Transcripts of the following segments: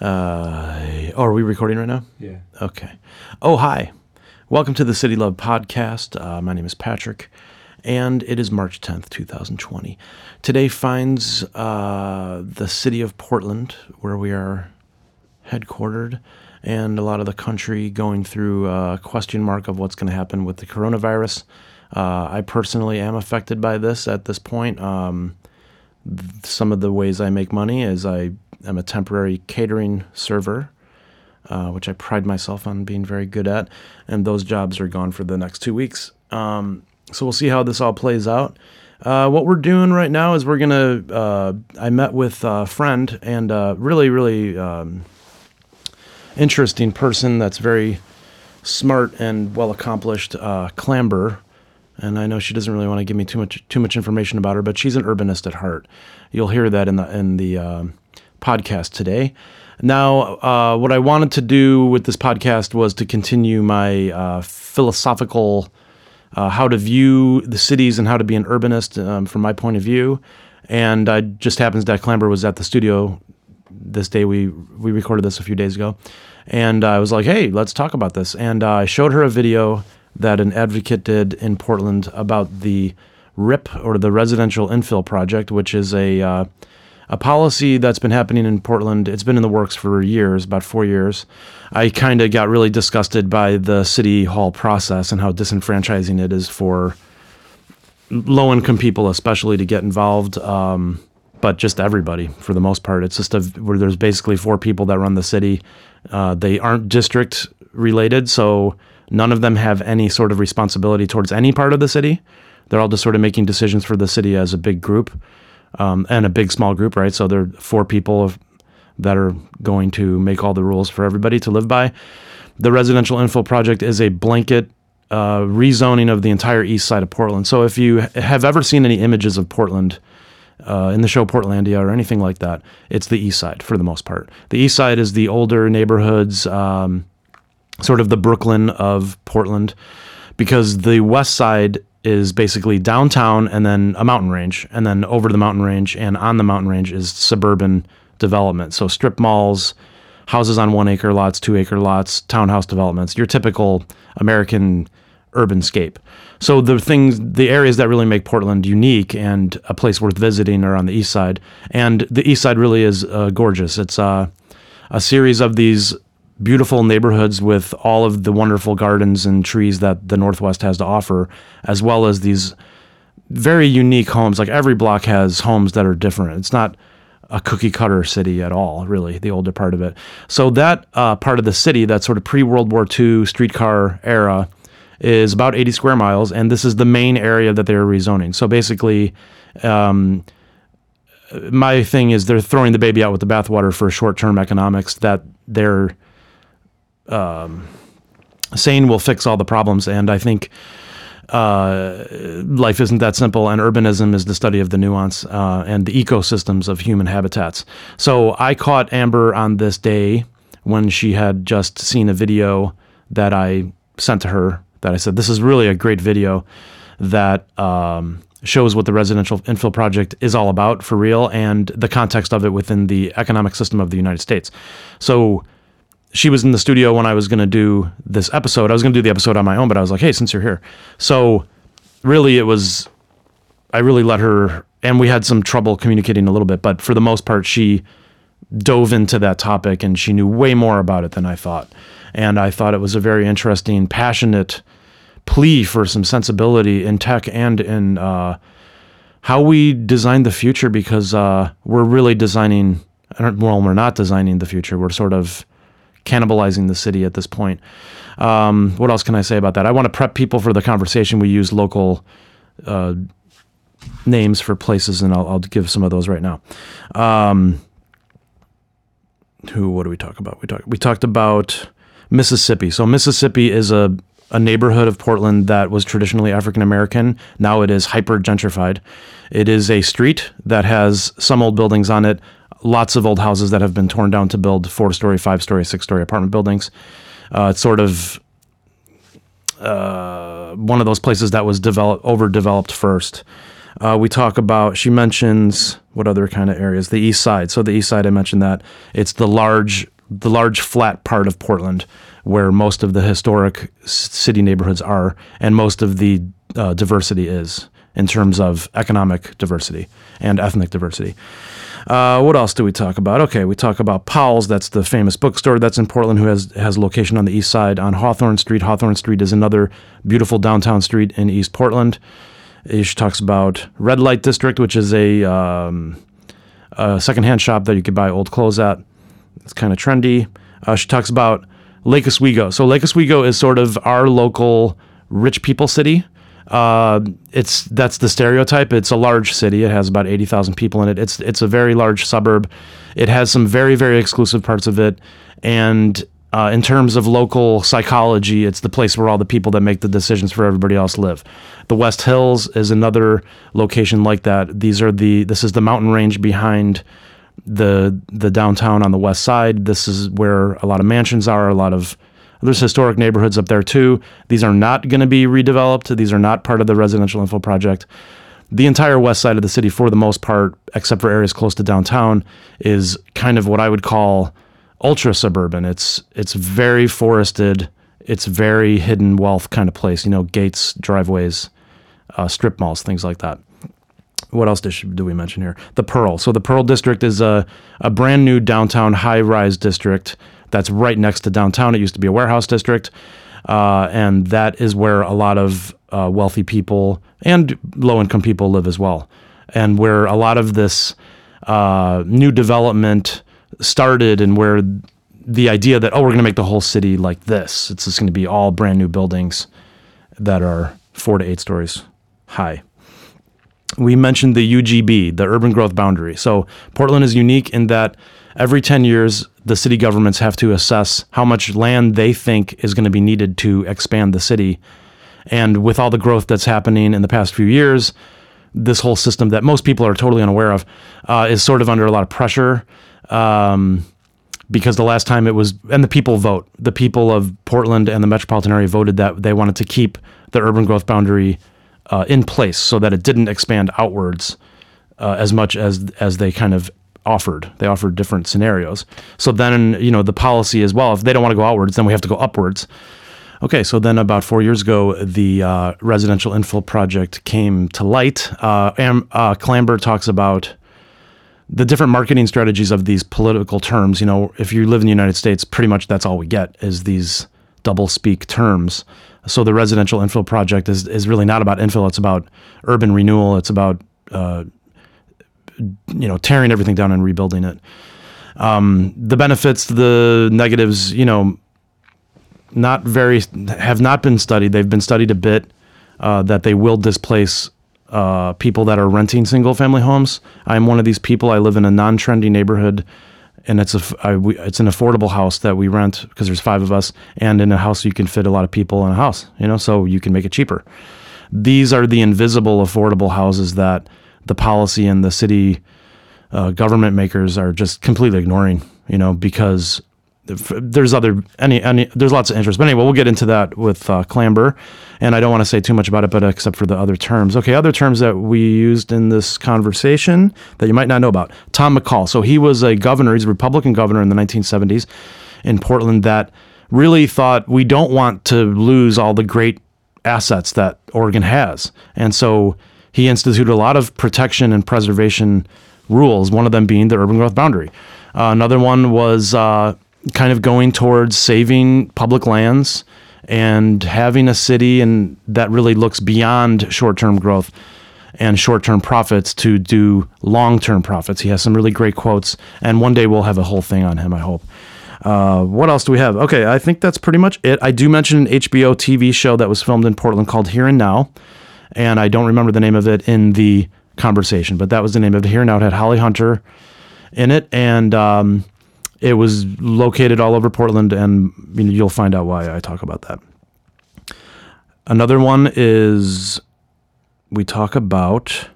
Uh, oh, are we recording right now? Yeah. Okay. Oh, hi. Welcome to the City Love Podcast. Uh, my name is Patrick, and it is March 10th, 2020. Today finds uh, the city of Portland, where we are headquartered, and a lot of the country going through a question mark of what's going to happen with the coronavirus. Uh, I personally am affected by this at this point. Um, th- some of the ways I make money is I am a temporary catering server, uh, which I pride myself on being very good at, and those jobs are gone for the next two weeks. Um, so we'll see how this all plays out. Uh, what we're doing right now is we're gonna. Uh, I met with a friend and a really, really um, interesting person that's very smart and well accomplished, uh, Clamber. And I know she doesn't really want to give me too much too much information about her, but she's an urbanist at heart. You'll hear that in the in the um, podcast today. Now, uh, what I wanted to do with this podcast was to continue my uh, philosophical uh, how to view the cities and how to be an urbanist um, from my point of view. And I just happens that Clamber was at the studio this day. We we recorded this a few days ago, and I was like, "Hey, let's talk about this." And uh, I showed her a video that an advocate did in Portland about the RIP or the Residential Infill Project, which is a uh, a policy that's been happening in Portland. It's been in the works for years, about four years. I kind of got really disgusted by the city hall process and how disenfranchising it is for low income people, especially to get involved. Um, but just everybody for the most part. It's just a, where there's basically four people that run the city. Uh, they aren't district related, so none of them have any sort of responsibility towards any part of the city. They're all just sort of making decisions for the city as a big group um, and a big small group, right? So there are four people that are going to make all the rules for everybody to live by. The residential infill project is a blanket uh, rezoning of the entire east side of Portland. So if you have ever seen any images of Portland uh, in the show Portlandia or anything like that, it's the east side for the most part. The east side is the older neighborhoods, um, sort of the Brooklyn of Portland, because the west side is basically downtown and then a mountain range, and then over the mountain range and on the mountain range is suburban development. So strip malls, houses on one acre lots, two acre lots, townhouse developments, your typical American urban scape. So the things, the areas that really make Portland unique and a place worth visiting are on the east side. And the east side really is uh, gorgeous. It's uh, a series of these beautiful neighborhoods with all of the wonderful gardens and trees that the Northwest has to offer, as well as these very unique homes. Like every block has homes that are different. It's not a cookie cutter city at all, really, the older part of it. So that uh, part of the city, that sort of pre World War II streetcar era, is about 80 square miles, and this is the main area that they're rezoning. So basically, um, my thing is they're throwing the baby out with the bathwater for short term economics that they're um, saying will fix all the problems. And I think uh, life isn't that simple, and urbanism is the study of the nuance uh, and the ecosystems of human habitats. So I caught Clamber on this day when she had just seen a video that I sent to her that I said, This is really a great video that um, shows what the residential infill project is all about for real and the context of it within the economic system of the United States. So she was in the studio when I was going to do this episode. I was going to do the episode on my own, but I was like, hey, since you're here. So really, it was, I really let her, and we had some trouble communicating a little bit, but for the most part, she dove into that topic and she knew way more about it than I thought. And I thought it was a very interesting, passionate plea for some sensibility in tech and in uh, how we design the future because uh, we're really designing, well, we're not designing the future. We're sort of cannibalizing the city at this point. Um, what else can I say about that? I want to prep people for the conversation. We use local uh, names for places, and I'll, I'll, give some of those right now. Um, who? What do we talk about? We talk. We talked about Mississippi. So Mississippi is a a neighborhood of Portland that was traditionally African American. Now it is hyper gentrified. It is a street that has some old buildings on it, lots of old houses that have been torn down to build four story, five story, six story apartment buildings. Uh, it's sort of uh, one of those places that was developed overdeveloped first. Uh, we talk about she mentions what other kind of areas? The east side. So the east side, I mentioned that it's the large, the large flat part of Portland where most of the historic city neighborhoods are, and most of the uh, diversity is in terms of economic diversity and ethnic diversity. Uh, what else do we talk about? Okay, we talk about Powell's. That's the famous bookstore that's in Portland, who has has location on the east side on Hawthorne Street. Hawthorne Street is another beautiful downtown street in East Portland. She talks about Red Light District, which is a, um, a secondhand shop that you could buy old clothes at. It's kind of trendy. Uh, she talks about Lake Oswego. So Lake Oswego is sort of our local rich people city. Uh, it's that's the stereotype. It's a large city. It has about eighty thousand people in it. It's it's a very large suburb. It has some very very exclusive parts of it, and uh, in terms of local psychology, it's the place where all the people that make the decisions for everybody else live. The West Hills is another location like that. These are the this is the mountain range behind the the downtown on the west side. This is where a lot of mansions are, a lot of there's historic neighborhoods up there too. These are not going to be redeveloped. These are not part of the residential infill project. The entire west side of the city, for the most part, except for areas close to downtown, is kind of what I would call ultra suburban. It's it's very forested. It's very hidden wealth kind of place. You know, gates, driveways, uh, strip malls, things like that. What else do we mention here? The Pearl. So the Pearl District is a, a brand new downtown high rise district that's right next to downtown. It used to be a warehouse district, uh, and that is where a lot of uh, wealthy people and low income people live as well, and where a lot of this uh, new development started, and where the idea that oh we're going to make the whole city like this. It's just going to be all brand new buildings that are four to eight stories high we mentioned the UGB, the urban growth boundary. So Portland is unique in that every 10 years, the city governments have to assess how much land they think is going to be needed to expand the city. And with all the growth that's happening in the past few years, this whole system that most people are totally unaware of uh, is sort of under a lot of pressure. Um, because the last time it was, and the people vote, the people of Portland and the metropolitan area voted that they wanted to keep the urban growth boundary uh, in place so that it didn't expand outwards uh, as much as as they kind of offered. They offered different scenarios. So then, you know, the policy as well. If they don't want to go outwards, then we have to go upwards. Okay, so then about four years ago, the uh, residential infill project came to light. Uh, and uh, Clamber talks about the different marketing strategies of these political terms. You know, if you live in the United States, pretty much that's all we get is these double speak terms. So the residential infill project is is really not about infill. It's about urban renewal. It's about uh, you know tearing everything down and rebuilding it. Um, the benefits, the negatives, you know, not very have not been studied. They've been studied a bit. Uh, that they will displace uh, people that are renting single family homes. I'm one of these people. I live in a non trendy neighborhood and it's a I, we, it's an affordable house that we rent because there's five of us, and in a house you can fit a lot of people in a house, you know, so you can make it cheaper. These are the invisible affordable houses that the policy and the city uh, government makers are just completely ignoring, you know, because there's other any any there's lots of interest. But anyway, we'll get into that with uh, Clamber, and I don't want to say too much about it, but except for the other terms. Okay, other terms that we used in this conversation that you might not know about. Tom McCall. So he was a governor. He's a Republican governor in the 1970s in Portland that really thought we don't want to lose all the great assets that Oregon has, and so he instituted a lot of protection and preservation rules. One of them being the urban growth boundary. Uh, another one was uh, kind of going towards saving public lands and having a city and that really looks beyond short-term growth and short-term profits to do long-term profits. He has some really great quotes, and one day we'll have a whole thing on him. I hope. Uh, what else do we have? Okay, I think that's pretty much it. I do mention an HBO TV show that was filmed in Portland called Here and Now, and I don't remember the name of it in the conversation, but that was the name of it. Here Now it had Holly Hunter in it, and um, it was located all over Portland, and you know, you'll find out why I talk about that. Another one is we talk about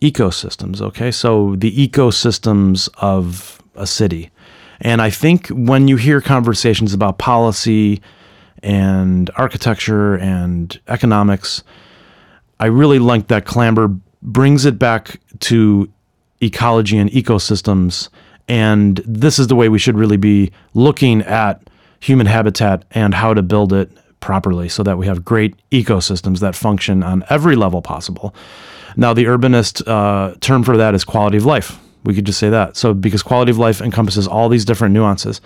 ecosystems. Okay, so the ecosystems of a city. And I think when you hear conversations about policy and architecture and economics, I really like that Clamber brings it back to ecology and ecosystems. And this is the way we should really be looking at human habitat and how to build it properly so that we have great ecosystems that function on every level possible. Now, the urbanist uh, term for that is quality of life. We could just say that. So, because quality of life encompasses all these different nuances.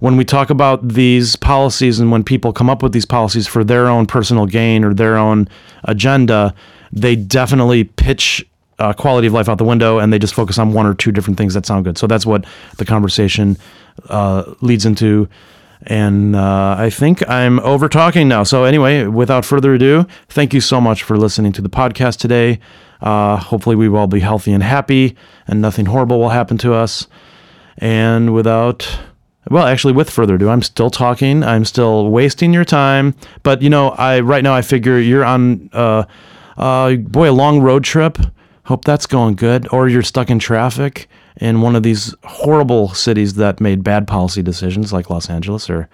When we talk about these policies and when people come up with these policies for their own personal gain or their own agenda, they definitely pitch uh, quality of life out the window and they just focus on one or two different things that sound good. So that's what the conversation uh, leads into. And uh, I think I'm over talking now. So, anyway, without further ado, thank you so much for listening to the podcast today. Uh, hopefully, we will all be healthy and happy, and nothing horrible will happen to us. And without, well, actually, with further ado, I'm still talking. I'm still wasting your time. But you know, I right now I figure you're on, uh, uh, boy, a long road trip. Hope that's going good. Or you're stuck in traffic in one of these horrible cities that made bad policy decisions, like Los Angeles or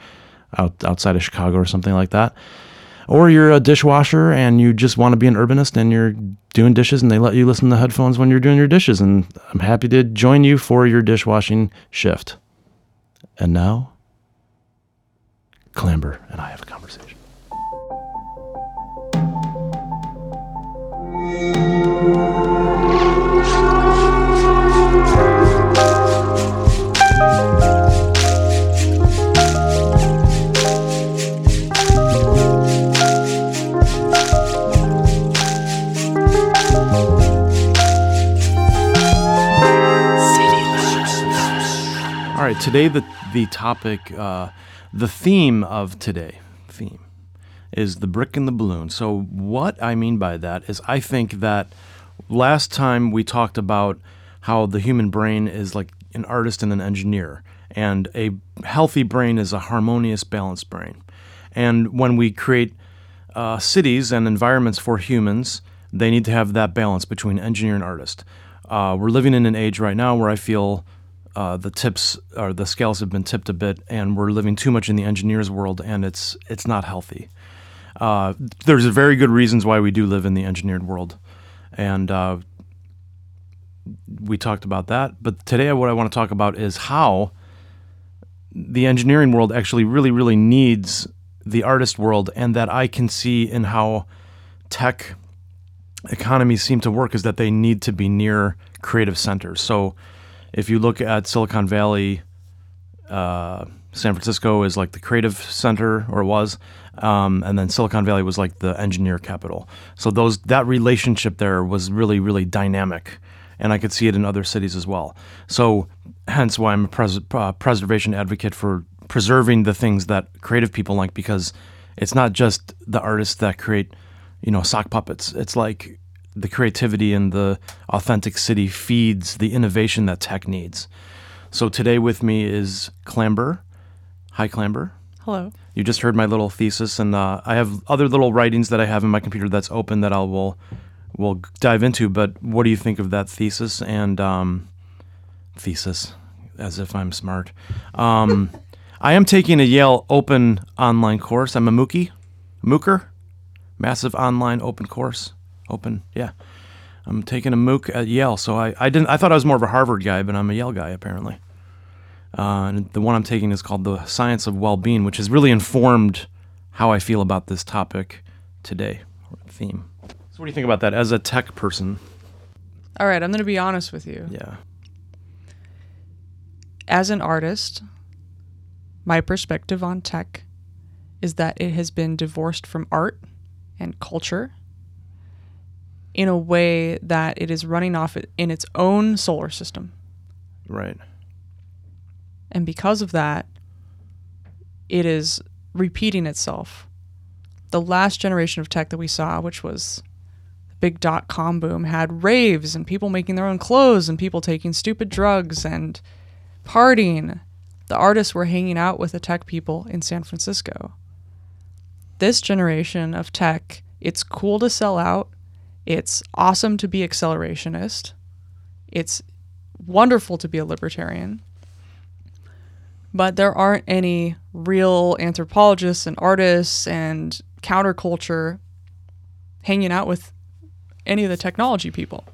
out, outside of Chicago or something like that. Or you're a dishwasher and you just want to be an urbanist and you're doing dishes and they let you listen to headphones when you're doing your dishes. And I'm happy to join you for your dishwashing shift. And now, Clamber and I have a conversation. All right, today the the topic, uh, the theme of today, theme, is the brick and the balloon. So what I mean by that is, I think that last time we talked about how the human brain is like an artist and an engineer, and a healthy brain is a harmonious, balanced brain. And when we create uh, cities and environments for humans, they need to have that balance between engineer and artist. Uh, we're living in an age right now where I feel uh, the tips or the scales have been tipped a bit, and we're living too much in the engineer's world, and it's it's not healthy. Uh, there's very good reasons why we do live in the engineered world, and uh, we talked about that. But today, what I want to talk about is how the engineering world actually really, really needs the artist world, and that I can see in how tech economies seem to work is that they need to be near creative centers. So if you look at Silicon Valley, uh, San Francisco is like the creative center, or was, um, and then Silicon Valley was like the engineer capital. So those that relationship there was really, really dynamic, and I could see it in other cities as well. So hence why I'm a pres- uh, preservation advocate for preserving the things that creative people like because it's not just the artists that create, you know, sock puppets. It's like the creativity and the authentic city feeds the innovation that tech needs. So today with me is Clamber. Hi, Clamber. Hello. You just heard my little thesis, and uh, I have other little writings that I have in my computer that's open that I will will dive into. But what do you think of that thesis and um, thesis? As if I'm smart. Um, I am taking a Yale Open online course. I'm a Mookie, Mooker, massive online open course open. Yeah, I'm taking a MOOC at Yale. So I, I didn't I thought I was more of a Harvard guy, but I'm a Yale guy apparently. Uh, and the one I'm taking is called the Science of Well-being, which has really informed how I feel about this topic today or theme. So what do you think about that as a tech person? All right, I'm going to be honest with you. Yeah. As an artist, my perspective on tech is that it has been divorced from art and culture in a way that it is running off in its own solar system. Right. And because of that, it is repeating itself. The last generation of tech that we saw, which was the big dot com boom, had raves and people making their own clothes and people taking stupid drugs and partying. The artists were hanging out with the tech people in San Francisco. This generation of tech, it's cool to sell out it's awesome to be accelerationist. It's wonderful to be a libertarian. But there aren't any real anthropologists and artists and counterculture hanging out with any of the technology people.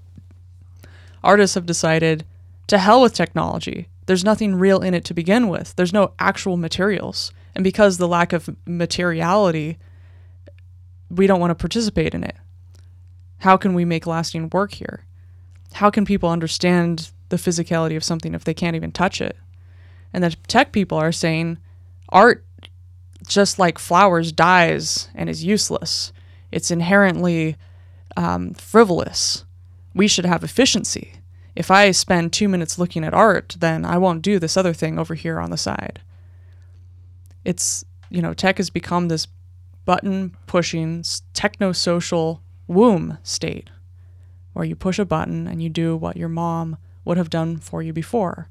artists have decided to hell with technology. There's nothing real in it to begin with. There's no actual materials. And because the lack of materiality, we don't want to participate in it. How can we make lasting work here? How can people understand the physicality of something if they can't even touch it? And the tech people are saying art, just like flowers, dies and is useless. It's inherently um, frivolous. We should have efficiency. If I spend two minutes looking at art, then I won't do this other thing over here on the side. It's, you know, tech has become this button pushing, techno social womb state where you push a button and you do what your mom would have done for you before.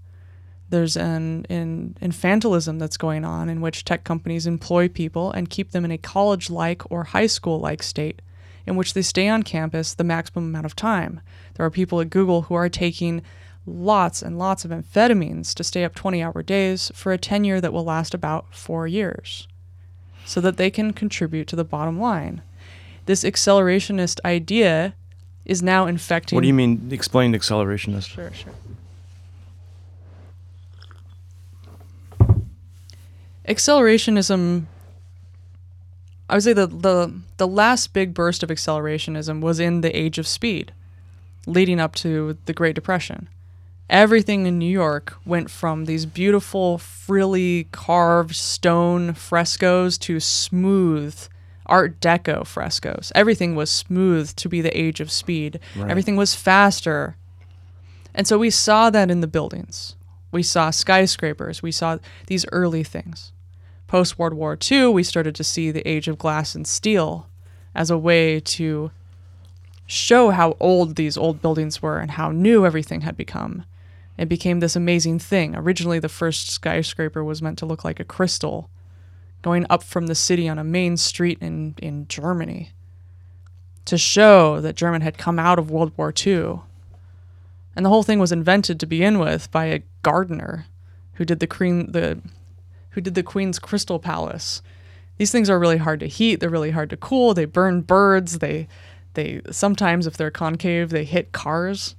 There's an, an infantilism that's going on in which tech companies employ people and keep them in a college like or high school like state in which they stay on campus the maximum amount of time. There are people at Google who are taking lots and lots of amphetamines to stay up 20 hour days for a tenure that will last about four years so that they can contribute to the bottom line. This accelerationist idea is now infecting. What do you mean? Explain accelerationist. Sure, sure. Accelerationism. I would say the, the the last big burst of accelerationism was in the age of speed, leading up to the Great Depression. Everything in New York went from these beautiful, frilly carved stone frescoes to smooth Art Deco frescoes. Everything was smooth to be the age of speed. Right. Everything was faster. And so we saw that in the buildings. We saw skyscrapers. We saw these early things. Post World War II, we started to see the age of glass and steel as a way to show how old these old buildings were and how new everything had become. It became this amazing thing. Originally, the first skyscraper was meant to look like a crystal going up from the city on a main street in, in Germany to show that German had come out of World War II. And the whole thing was invented to begin with by a gardener who did the queen the who did the Queen's Crystal Palace. These things are really hard to heat, they're really hard to cool, they burn birds, they they sometimes if they're concave, they hit cars.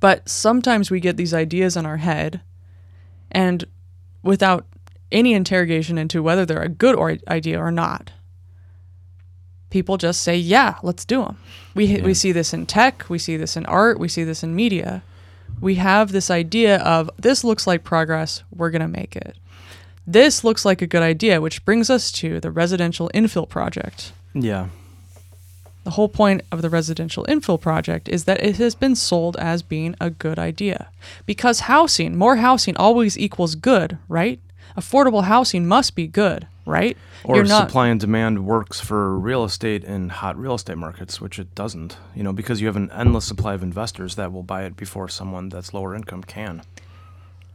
But sometimes we get these ideas in our head and without any interrogation into whether they're a good or idea or not. People just say, "Yeah, let's do them." We Yeah. we see this in tech, we see this in art, we see this in media. We have this idea of this looks like progress, we're going to make it. This looks like a good idea, which brings us to the residential infill project. Yeah. The whole point of the residential infill project is that it has been sold as being a good idea. Because housing, more housing always equals good, right? Affordable housing must be good, right? Or supply and demand works for real estate in hot real estate markets, which it doesn't. You know, because you have an endless supply of investors that will buy it before someone that's lower income can.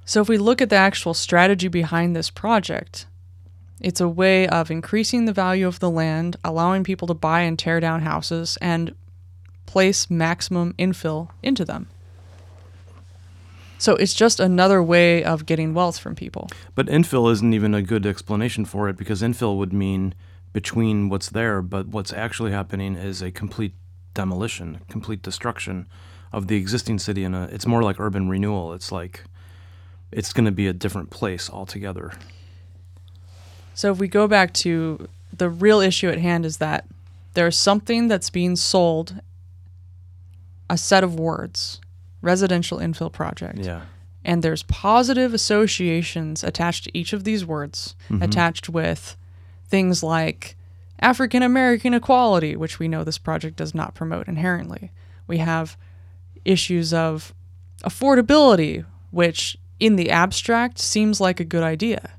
So if we look at the actual strategy behind this project, it's a way of increasing the value of the land, allowing people to buy and tear down houses and place maximum infill into them. So it's just another way of getting wealth from people. But infill isn't even a good explanation for it because infill would mean between what's there, but what's actually happening is a complete demolition, complete destruction of the existing city and uh, it's more like urban renewal. It's like it's going to be a different place altogether. So if we go back to the real issue at hand is that there's something that's being sold a set of words, residential infill project. Yeah. And there's positive associations attached to each of these words, mm-hmm. attached with things like African American equality, which we know this project does not promote inherently. We have issues of affordability, which in the abstract seems like a good idea.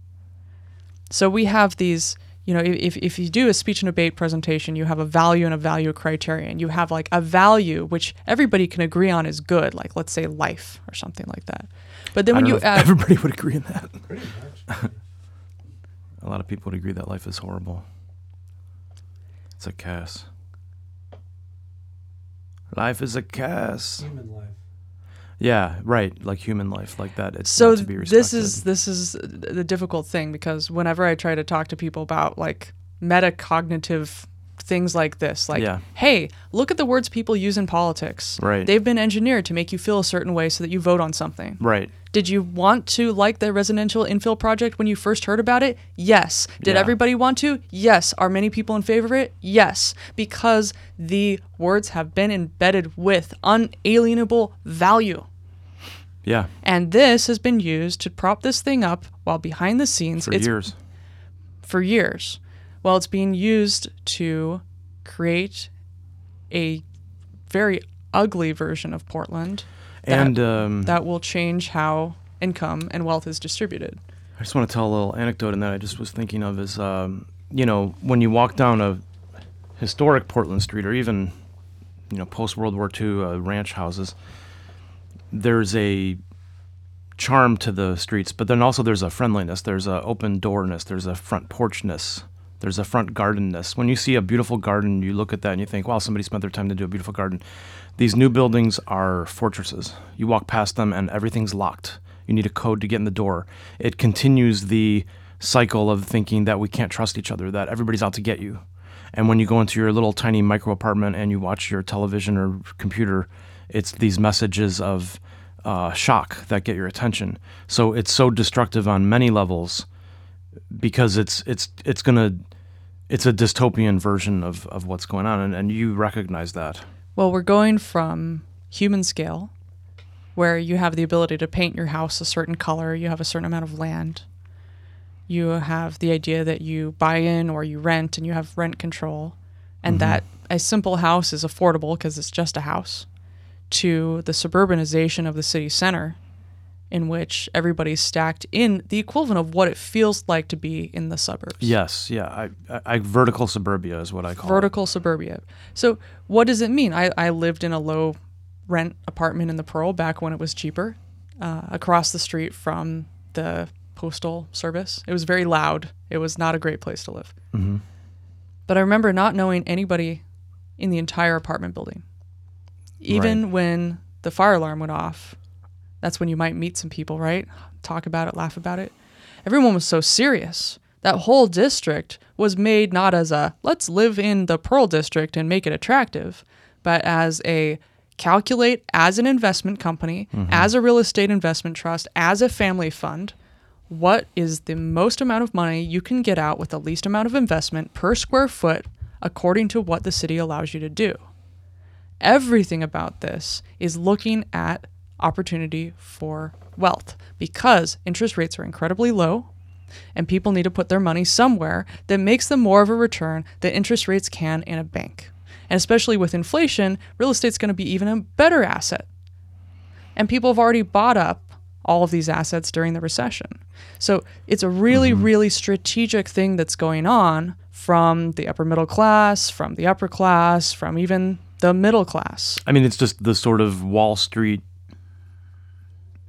So we have these, you know, if, if you do a speech and debate presentation, you have a value and a value criterion. You have like a value which everybody can agree on is good, like let's say life or something like that. But then I when don't you know add, everybody would agree on that. Pretty much. A lot of people would agree that life is horrible. It's a curse. Life is a curse. Human life. Yeah, right. Like human life, like that. It's so to be respected. this is this is the difficult thing because whenever I try to talk to people about like metacognitive things like this. Like, Yeah. hey, look at the words people use in politics. Right. They've been engineered to make you feel a certain way so that you vote on something. Right. Did you want to like the residential infill project when you first heard about it? Yes. Did Yeah. everybody want to? Yes. Are many people in favor of it? Yes. Because the words have been embedded with unalienable value. Yeah. And this has been used to prop this thing up while behind the scenes For it's years. for years. Well, it's being used to create a very ugly version of Portland that, And um, that will change how income and wealth is distributed. I just want to tell a little anecdote in that I just was thinking of is, um, you know, when you walk down a historic Portland street or even, you know, post World War II uh, ranch houses, there's a charm to the streets, but then also there's a friendliness, there's a open doorness, there's a front porchness, there's a front gardenness. When you see a beautiful garden, you look at that and you think, wow, somebody spent their time to do a beautiful garden. These new buildings are fortresses. You walk past them and everything's locked. You need a code to get in the door. It continues the cycle of thinking that we can't trust each other, that everybody's out to get you. And when you go into your little tiny micro apartment and you watch your television or computer, it's these messages of uh, shock that get your attention. So it's so destructive on many levels because it's it's it's gonna it's a dystopian version of, of what's going on, and, and you recognize that. Well, we're going from human scale, where you have the ability to paint your house a certain color, you have a certain amount of land, you have the idea that you buy in or you rent and you have rent control, and that a simple house is affordable because it's just a house, to the suburbanization of the city center, in which everybody's stacked in the equivalent of what it feels like to be in the suburbs. Yes, yeah. I, I, I vertical suburbia is what I call it. vertical suburbia. So what does it mean? I, I lived in a low rent apartment in the Pearl back when it was cheaper, uh, across the street from the postal service. It was very loud. It was not a great place to live. hmm But I remember not knowing anybody in the entire apartment building. Even when the fire alarm went off, that's when you might meet some people, right? Talk about it, laugh about it. Everyone was so serious. That whole district was made not as a let's live in the Pearl district and make it attractive, but as a calculate as an investment company, mm-hmm. as a real estate investment trust, as a family fund, what is the most amount of money you can get out with the least amount of investment per square foot according to what the city allows you to do. Everything about this is looking at opportunity for wealth because interest rates are incredibly low and people need to put their money somewhere that makes them more of a return than interest rates can in a bank. And especially with inflation, real estate's going to be even a better asset. And people have already bought up all of these assets during the recession. So it's a really, mm-hmm. really strategic thing that's going on from the upper middle class, from the upper class, from even the middle class. I mean, it's just the sort of Wall Street.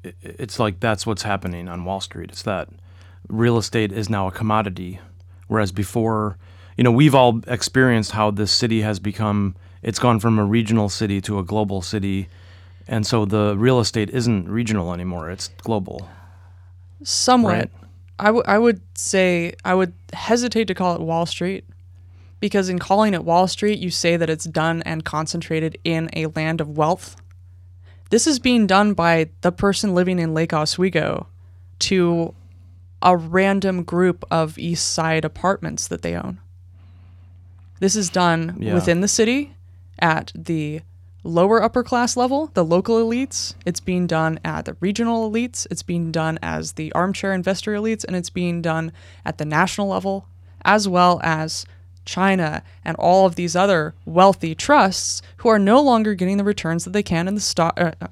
It's like that's what's happening on Wall Street. It's that real estate is now a commodity, whereas before, you know, we've all experienced how this city has become. It's gone from a regional city to a global city, and so the real estate isn't regional anymore. It's global. Somewhat. Right. I, w- I would say, I would hesitate to call it Wall Street because in calling it Wall Street, you say that it's done and concentrated in a land of wealth. This is being done by the person living in Lake Oswego to a random group of East Side apartments that they own. This is done Yeah. within the city at the lower upper class level, the local elites. It's being done at the regional elites. It's being done as the armchair investor elites, and it's being done at the national level, as well as China and all of these other wealthy trusts who are no longer getting the returns that they can in the stock. Uh, uh,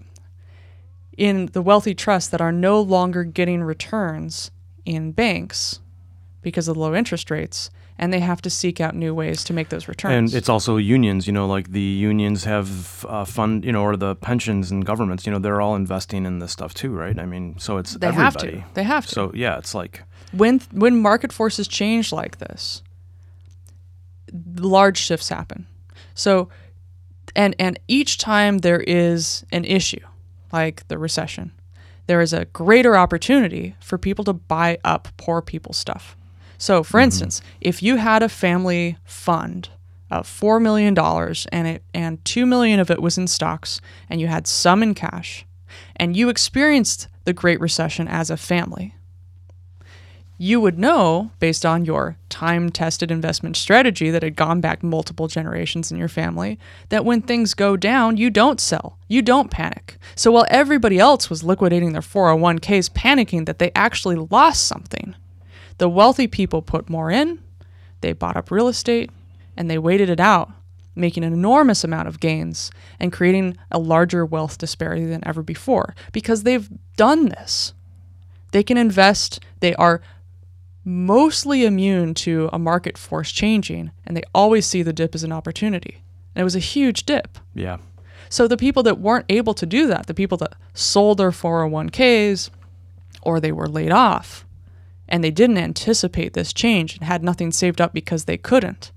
in the wealthy trusts that are no longer getting returns in banks because of the low interest rates, and they have to seek out new ways to make those returns. And it's also unions, you know, like the unions have uh, fund, you know, or the pensions and governments, you know, they're all investing in this stuff too, right? I mean, so it's they everybody. have to. They have to. So yeah, it's like when when market forces change like this, large shifts happen. So, and and each time there is an issue, like the recession, there is a greater opportunity for people to buy up poor people's stuff. So, for mm-hmm. instance, if you had a family fund of four million dollars and it and two million of it was in stocks and you had some in cash and you experienced the Great Recession as a family, you would know based on your time tested investment strategy that had gone back multiple generations in your family that when things go down, you don't sell, you don't panic. So while everybody else was liquidating their 401ks, panicking that they actually lost something, the wealthy people put more in, they bought up real estate, and they waited it out, making an enormous amount of gains and creating a larger wealth disparity than ever before because they've done this. They can invest, they are mostly immune to a market force changing, and they always see the dip as an opportunity. And it was a huge dip. Yeah. So the people that weren't able to do that, the people that sold their 401ks or they were laid off and they didn't anticipate this change and had nothing saved up because they couldn't,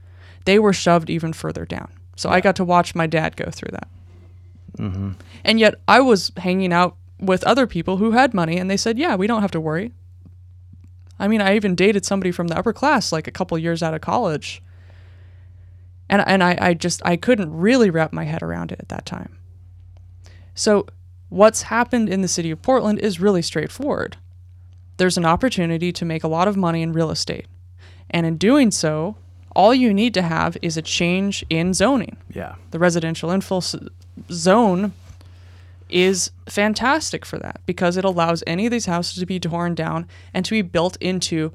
they were shoved even further down. So I got to watch my dad go through that. Mm-hmm. And yet I was hanging out with other people who had money and they said, yeah, we don't have to worry. I mean, I even dated somebody from the upper class like a couple years out of college. And, and I, I just I couldn't really wrap my head around it at that time. So what's happened in the city of Portland is really straightforward. There's an opportunity to make a lot of money in real estate. And in doing so, all you need to have is a change in zoning Yeah. the residential infill zone is fantastic for that because it allows any of these houses to be torn down and to be built into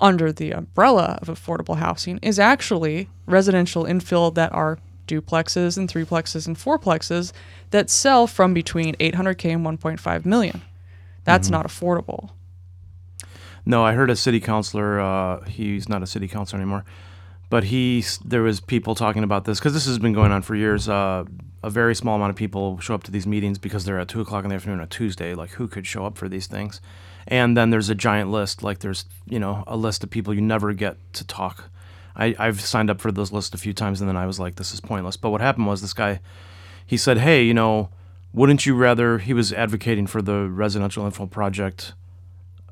under the umbrella of affordable housing is actually residential infill that are duplexes and threeplexes and fourplexes that sell from between 800k and 1.5 million. That's not affordable. No, I heard a city councilor. Uh, he's not a city councilor anymore, but he there was people talking about this because this has been going on for years. Uh, a very small amount of people show up to these meetings because they're at two o'clock in the afternoon on a Tuesday. Like, who could show up for these things? And then there's a giant list. Like, there's you know a list of people you never get to talk. I, I've signed up for those lists a few times, and then I was like, this is pointless. But what happened was this guy, he said, hey, you know, wouldn't you rather? He was advocating for the residential infill project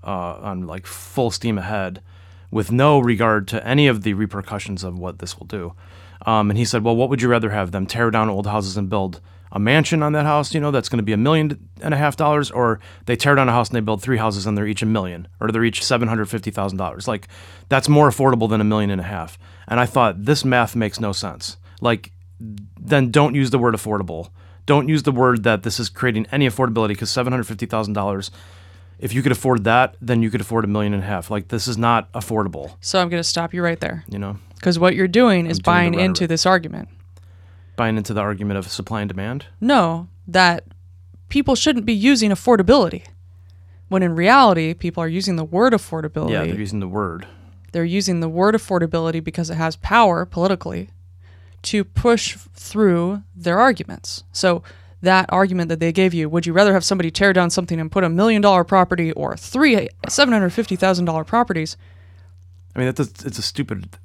uh, on like full steam ahead with no regard to any of the repercussions of what this will do. Um, and he said, Well, what would you rather have them tear down old houses and build a mansion on that house, you know, that's going to be a million and a half dollars, or they tear down a house and they build three houses and they're each a million, or they're each $750,000. Like, that's more affordable than a million and a half. And I thought, this math makes no sense. Like, then don't use the word affordable. Don't use the word that this is creating any affordability because $750,000 if you could afford that, then you could afford a million and a half. Like this is not affordable, So I'm going to stop you right there you know. Because what you're doing is doing buying into this argument. Buying into the argument of supply and demand. No, that people shouldn't be using affordability. When in reality, people are using the word affordability. Yeah, they're using the word. They're using the word affordability because it has power politically to push through their arguments. So that argument that they gave you, would you rather have somebody tear down something and put a million dollar property or three seven hundred fifty thousand dollar properties? I mean, that's a, it's a stupid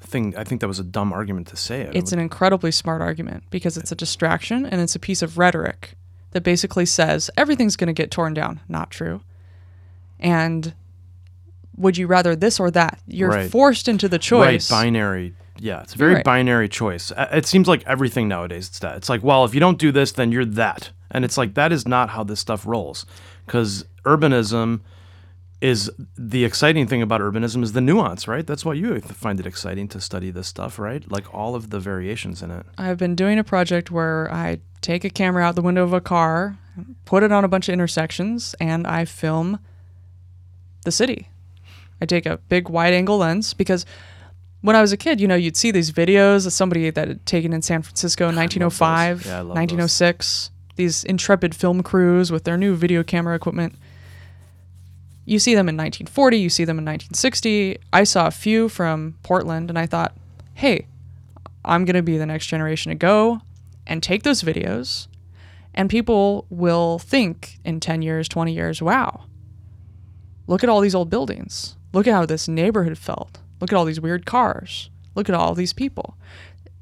thing. I think that was a dumb argument to say. It. It's an incredibly smart argument because it's a distraction and it's a piece of rhetoric that basically says everything's going to get torn down. Not true. And would you rather this or that? You're Right. forced into the choice. right binary. Yeah, it's a very Right. binary choice. Uh, It seems like everything nowadays it's that. It's like, well, if you don't do this, then you're that, and it's like that is not how this stuff rolls. Because urbanism is the exciting thing about urbanism is the nuance, right? That's why you find it exciting to study this stuff, right? Like all of the variations in it. I've been doing a project where I take a camera out the window of a car, put it on a bunch of intersections, and I film the city. I take a big wide angle lens because when I was a kid, you know, you'd see these videos of somebody that had taken in San Francisco in 1905, Yeah, I love those. 1906, these intrepid film crews with their new video camera equipment. You see them in 1940, you see them in 1960. I saw a few from Portland and I thought, hey, I'm going to be the next generation to go and take those videos, and people will think in 10 years, 20 years, wow, look at all these old buildings. Look at how this neighborhood felt. Look at all these weird cars. Look at all these people.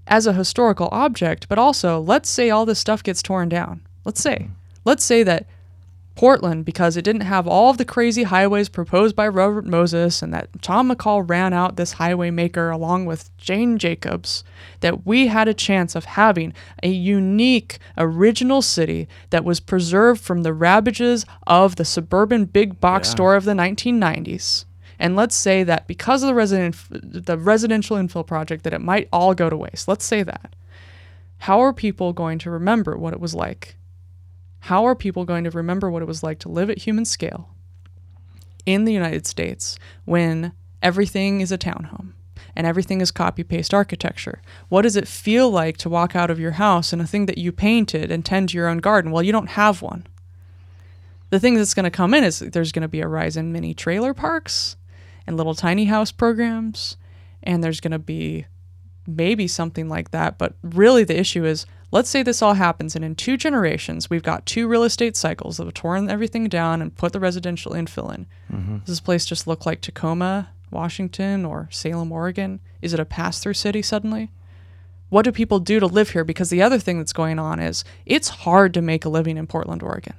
As a historical object, but also let's say all this stuff gets torn down. Let's say. Let's say that Portland, because it didn't have all of the crazy highways proposed by Robert Moses and that Tom McCall ran out this highway maker along with Jane Jacobs, that we had a chance of having a unique original city that was preserved from the ravages of the suburban big box Yeah. store of the 1990s. And let's say that because of the resident the residential infill project that it might all go to waste. Let's say that. How are people going to remember what it was like? How are people going to remember what it was like to live at human scale in the United States when everything is a townhome and everything is copy paste architecture? What does it feel like to walk out of your house and a thing that you painted and tend to your own garden? Well, you don't have one. The thing that's going to come in is there's going to be a rise in mini trailer parks and little tiny house programs, and there's going to be maybe something like that. But really, the issue is let's say this all happens, and in two generations, we've got two real estate cycles that have torn everything down and put the residential infill in. Mm-hmm. Does this place just look like Tacoma, Washington, or Salem, Oregon? Is it a pass through city suddenly? What do people do to live here? Because the other thing that's going on is it's hard to make a living in Portland, Oregon.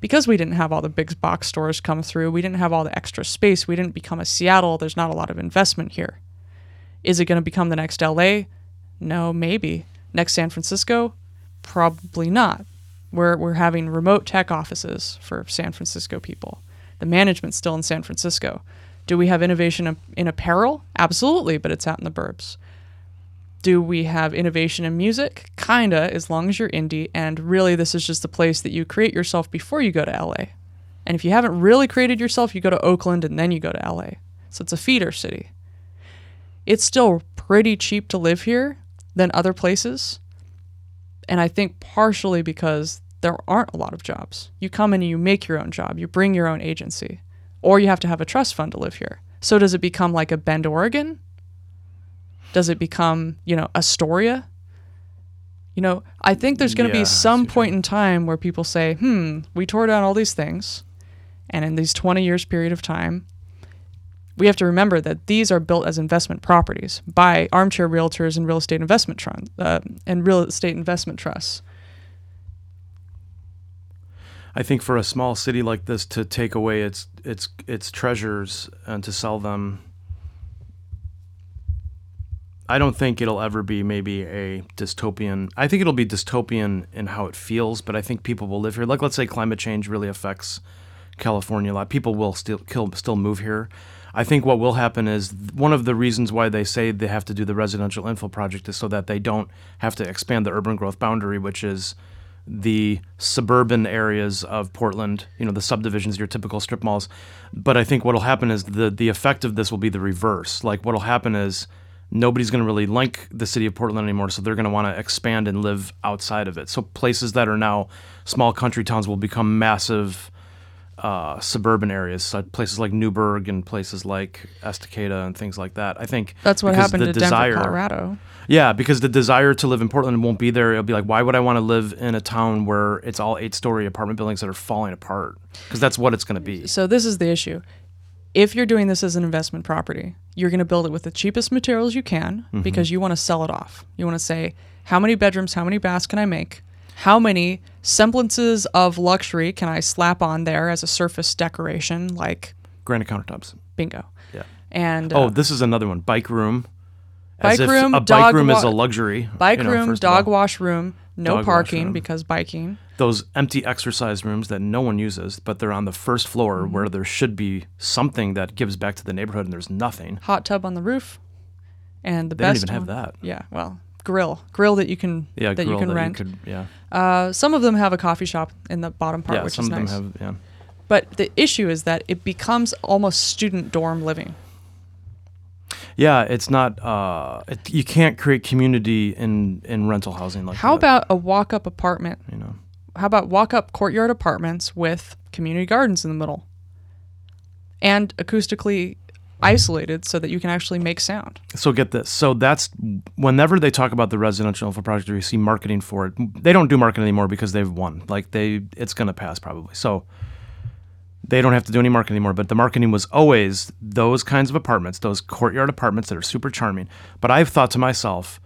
Because we didn't have all the big box stores come through, we didn't have all the extra space, we didn't become a Seattle, there's not a lot of investment here. Is it going to become the next LA? No, maybe. Next San Francisco? Probably not. We're, we're having remote tech offices for San Francisco people. The management's still in San Francisco. Do we have innovation in- apparel? Absolutely, but it's out in the burbs. Do we have innovation in music? Kinda, as long as you're indie. And really, this is just the place that you create yourself before you go to LA. And if you haven't really created yourself, you go to Oakland and then you go to LA. So it's a feeder city. It's still pretty cheap to live here than other places. And I think partially because there aren't a lot of jobs. You come in and you make your own job, you bring your own agency, or you have to have a trust fund to live here. So does it become like a Bend, Oregon? Does it become, you know, Astoria? You know, I think there's going to Yeah, be some point in time where people say, hmm, we tore down all these things. And in these 20 years period of time, we have to remember that these are built as investment properties by armchair realtors and real estate investment uh, and real estate investment trusts. I think for a small city like this to take away its its its treasures and to sell them I don't think it'll ever be maybe a dystopian. I think it'll be dystopian in how it feels, but I think people will live here. Like let's say climate change really affects California a lot. People will still still move here. I think what will happen is one of the reasons why they say they have to do the residential infill project is so that they don't have to expand the urban growth boundary, which is the suburban areas of Portland, you know, the subdivisions, your typical strip malls. But I think what'll happen is the the effect of this will be the reverse. Like what'll happen is nobody's going to really like the city of Portland anymore, so they're going to want to expand and live outside of it. So places that are now small country towns will become massive uh, suburban areas, so places like Newberg and places like Estacada and things like that. I think That's what happened to desire, Denver, Colorado. yeah, because the desire to live in Portland won't be there. It'll be like, why would I want to live in a town where it's all eight-story apartment buildings that are falling apart? Because that's what it's going to be. So this is the issue. If you're doing this as an investment property, you're going to build it with the cheapest materials you can Mm-hmm. because you want to sell it off. You want to say, how many bedrooms, how many baths can I make? How many semblances of luxury can I slap on there as a surface decoration like Granite countertops. bingo? Yeah. And Oh, uh, this is another one. Bike room. As Bike if room, a bike room is a luxury. bike you know, room, first of all. dog wash room, no Dog parking room. because biking. Those empty exercise rooms that no one uses, but they're on the first floor Mm-hmm. where there should be something that gives back to the neighborhood, and there's nothing. Hot tub on the roof. And the They don't best even have that. Yeah, well, grill. Grill that you can Yeah, that you can that rent. you could. Yeah, Uh, some of them have a coffee shop in the bottom part, yeah. which Some is of nice. them have. Yeah. But the issue is that it becomes almost student dorm living. Yeah, it's not. Uh, it, you can't create community in in rental housing like How that, about a walk-up apartment? you know? How about walk-up courtyard apartments with community gardens in the middle, and acoustically Mm-hmm. isolated so that you can actually make sound? So get this. So that's whenever they talk about the residential infill project, or you see marketing for it. They don't do marketing anymore because they've won. Like they, it's gonna pass probably. So they don't have to do any marketing anymore. But the marketing was always those kinds of apartments, those courtyard apartments that are super charming. But I've thought to myself,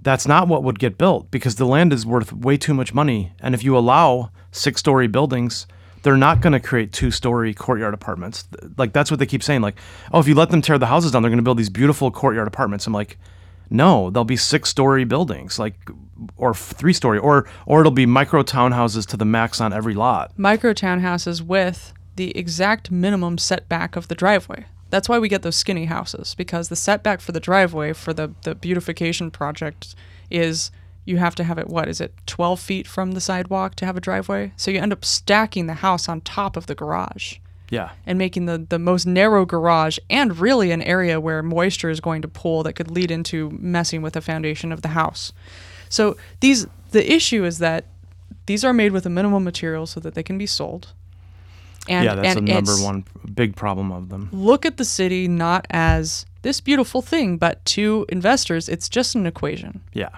that's not what would get built because the land is worth way too much money. And if you allow six-story buildings they're not going to create two-story courtyard apartments. Like that's what they keep saying. Like, oh, if you let them tear the houses down, they're going to build these beautiful courtyard apartments. I'm like, no, they'll be six-story buildings, like or three-story, or or it'll be micro townhouses to the max on every lot. Micro townhouses with the exact minimum setback of the driveway. That's why we get those skinny houses because the setback for the driveway for the the beautification project is you have to have it what is it 12 feet from the sidewalk to have a driveway so you end up stacking the house on top of the garage Yeah. and making the, the most narrow garage and really an area where moisture is going to pool that could lead into messing with the foundation of the house so these the issue is that these are made with a minimum material so that they can be sold and, yeah, that's and the number one big problem of them. look at the city not as this beautiful thing, but to investors, it's just an equation. Yeah.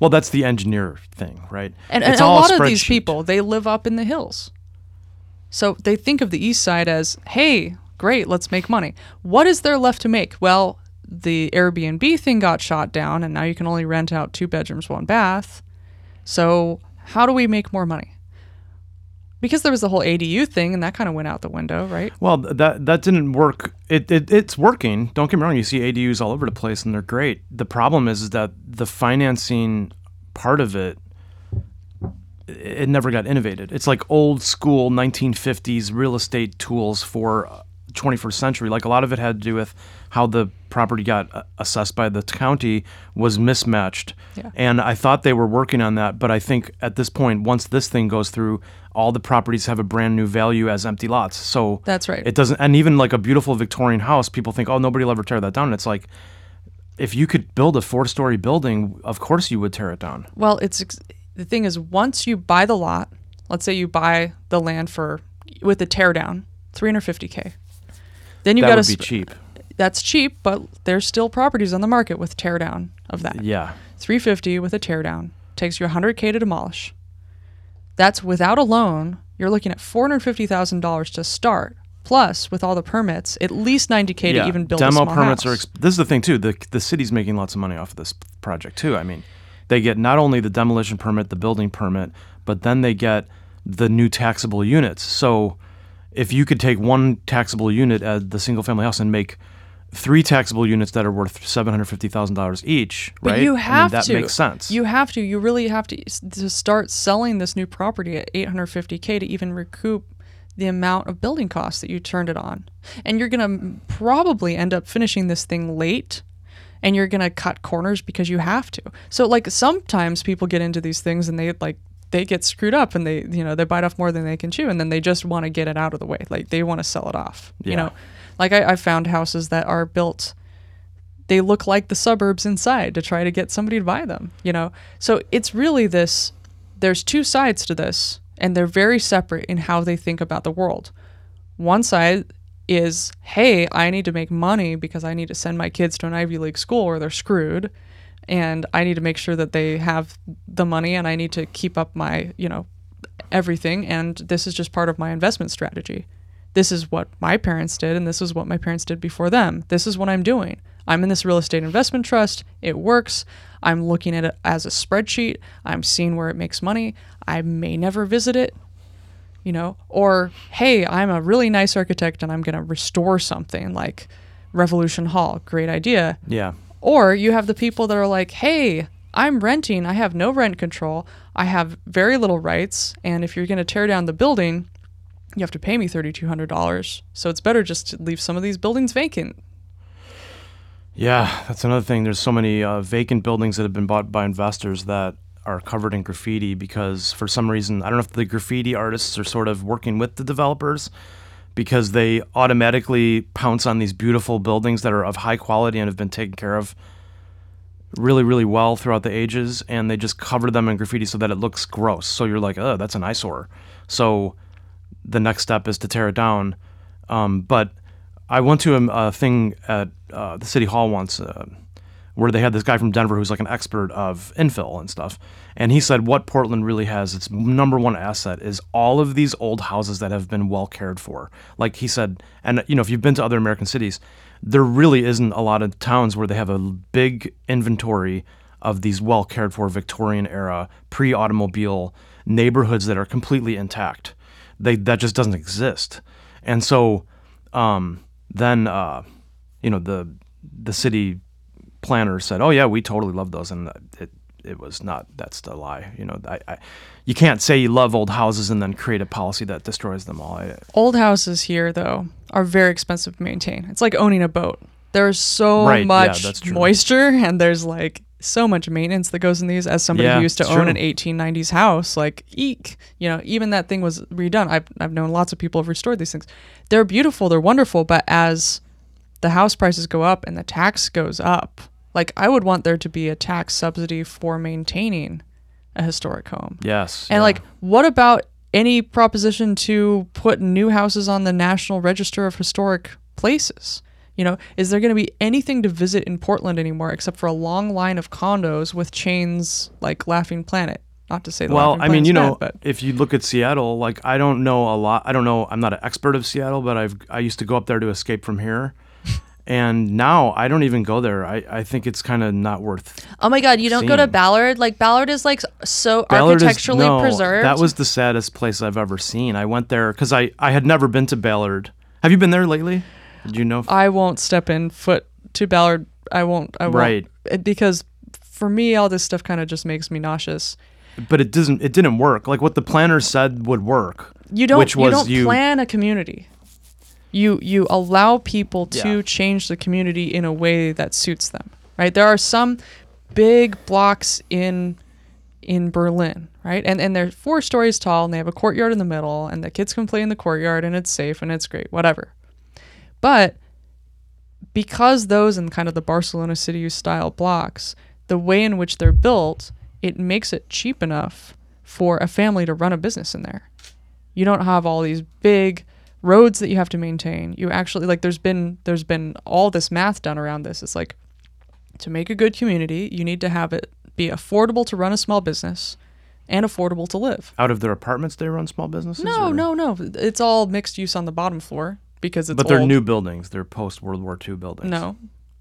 Well, that's the engineer thing, right? And, and a lot of these people, they live up in the hills. So they think of the east side as, hey, great, let's make money. What is there left to make? Well, the Airbnb thing got shot down, and now you can only rent out two bedrooms, one bath. So how do we make more money? Because there was the whole ADU thing, and that kind of went out the window, right? Well, that that didn't work. It, it it's working. Don't get me wrong. You see ADUs all over the place, and they're great. The problem is, is that the financing part of it, it never got innovated. It's like old school 1950s real estate tools for uh, 21st century. Like a lot of it had to do with how the property got uh, assessed by the county was mismatched. Yeah. And I thought they were working on that, but I think at this point, once this thing goes through, all the properties have a brand new value as empty lots. So That's right. it doesn't, and even like a beautiful Victorian house, people think, oh, nobody will ever tear that down. And it's like, if you could build a four-story building, of course you would tear it down. Well, it's ex- the thing is once you buy the lot, let's say you buy the land for with the tear down, 350k. Then you that got would to be cheap. That's cheap, but there's still properties on the market with tear down of that. Yeah, 350 with a tear down takes you 100k to demolish. That's without a loan. You're looking at $450,000 to start. Plus, with all the permits, at least 90k yeah. to even build a Demo small permits are. Exp- this is the thing too. The the city's making lots of money off of this project too. I mean, they get not only the demolition permit, the building permit, but then they get the new taxable units. So, if you could take one taxable unit at the single family house and make three taxable units that are worth seven hundred fifty thousand dollars each, But right? you I mean, that to. makes sense. You have to. You really have to to start selling this new property at 850k to even recoup the amount of building costs that you turned it on. And you're going to probably end up finishing this thing late and you're going to cut corners because you have to. So like sometimes people get into these things and they like they get screwed up and they you know they bite off more than they can chew and then they just want to get it out of the way. Like they want to sell it off. You Yeah. know. Like I, I found houses that are built they look like the suburbs inside to try to get somebody to buy them, you know? So it's really this there's two sides to this, and they're very separate in how they think about the world. One side is, hey, I need to make money because I need to send my kids to an Ivy League school or they're screwed. And I need to make sure that they have the money and I need to keep up my, you know, everything. And this is just part of my investment strategy. This is what my parents did, and this is what my parents did before them. This is what I'm doing. I'm in this real estate investment trust. It works. I'm looking at it as a spreadsheet. I'm seeing where it makes money. I may never visit it, you know, or hey, I'm a really nice architect and I'm going to restore something like Revolution Hall. Great idea. yeah. Or you have the people that are like, hey, I'm renting. I have no rent control. I have very little rights. And if you're going to tear down the building, you have to pay me $3,200. So it's better just to leave some of these buildings vacant. Yeah, that's another thing. There's so many uh, vacant buildings that have been bought by investors that are covered in graffiti because for some reason, I don't know if the graffiti artists are sort of working with the developers because they automatically pounce on these beautiful buildings that are of high quality and have been taken care of really, really well throughout the ages, and they just cover them in graffiti so that it looks gross. So you're like, oh, that's an eyesore. So the next step is to tear it down. Um, but I went to a, a thing at uh, the city hall once uh, where they had this guy from Denver who's like an expert of infill and stuff. And he said what Portland really has, its number one asset is all of these old houses that have been well cared for. Like he said, and you know, if you've been to other American cities, there really isn't a lot of towns where they have a big inventory of these well cared for Victorian era, pre automobile neighborhoods that are completely intact they that just doesn't exist. And so um, then uh, you know the the city planner said, "Oh yeah, we totally love those," and it it was not. That's the lie. You know, I, I you can't say you love old houses and then create a policy that destroys them all. I, Old houses here, though, are very expensive to maintain. It's like owning a boat. There's so Right, much true. moisture, and there's like so much maintenance that goes in these. As somebody Yeah, who used to own true. an 1890s house, like eek, you know, even that thing was redone. I've I've known lots of people have restored these things. They're beautiful, they're wonderful, but as the house prices go up and the tax goes up, like I would want there to be a tax subsidy for maintaining a historic home. yes, And yeah. like, what about any proposition to put new houses on the National Register of Historic Places? You know, is there going to be anything to visit in Portland anymore except for a long line of condos with chains like Laughing Planet? Not to say the well, I mean, you know, Planet's bad, if you look at Seattle, like I don't know a lot. I don't know. I'm not an expert of Seattle, but I've I used to go up there to escape from here, and now I don't even go there. I, I think it's kind of not worth. Oh my god, you don't go to Ballard? Like Ballard is like so Ballard is- architecturally no, preserved. That was the saddest place I've ever seen. I went there because I I had never been to Ballard. Have you been there lately? You know? I won't step in foot to Ballard. I won't. I won't. Right. It- Because for me, all this stuff kind of just makes me nauseous. but it doesn't. It didn't work. Like what the planners said would work. You don't. Which you don't you- plan a community. You you allow people to Yeah. change the community in a way that suits them. Right. There are some big blocks in in Berlin, right? And and they're four stories tall and they have a courtyard in the middle and the kids can play in the courtyard and it's safe and it's great, whatever. But because those and kind of the Barcelona city style blocks, the way in which they're built, it makes it cheap enough for a family to run a business in there. You don't have all these big roads that you have to maintain. You actually like there's been there's been all this math done around this. It's like to make a good community, you need to have it be affordable to run a small business and affordable to live. Out of their apartments, they run small businesses. No, or- no, no. It's all mixed use on the bottom floor because it's But they're old. new buildings. They're post World War II buildings. No.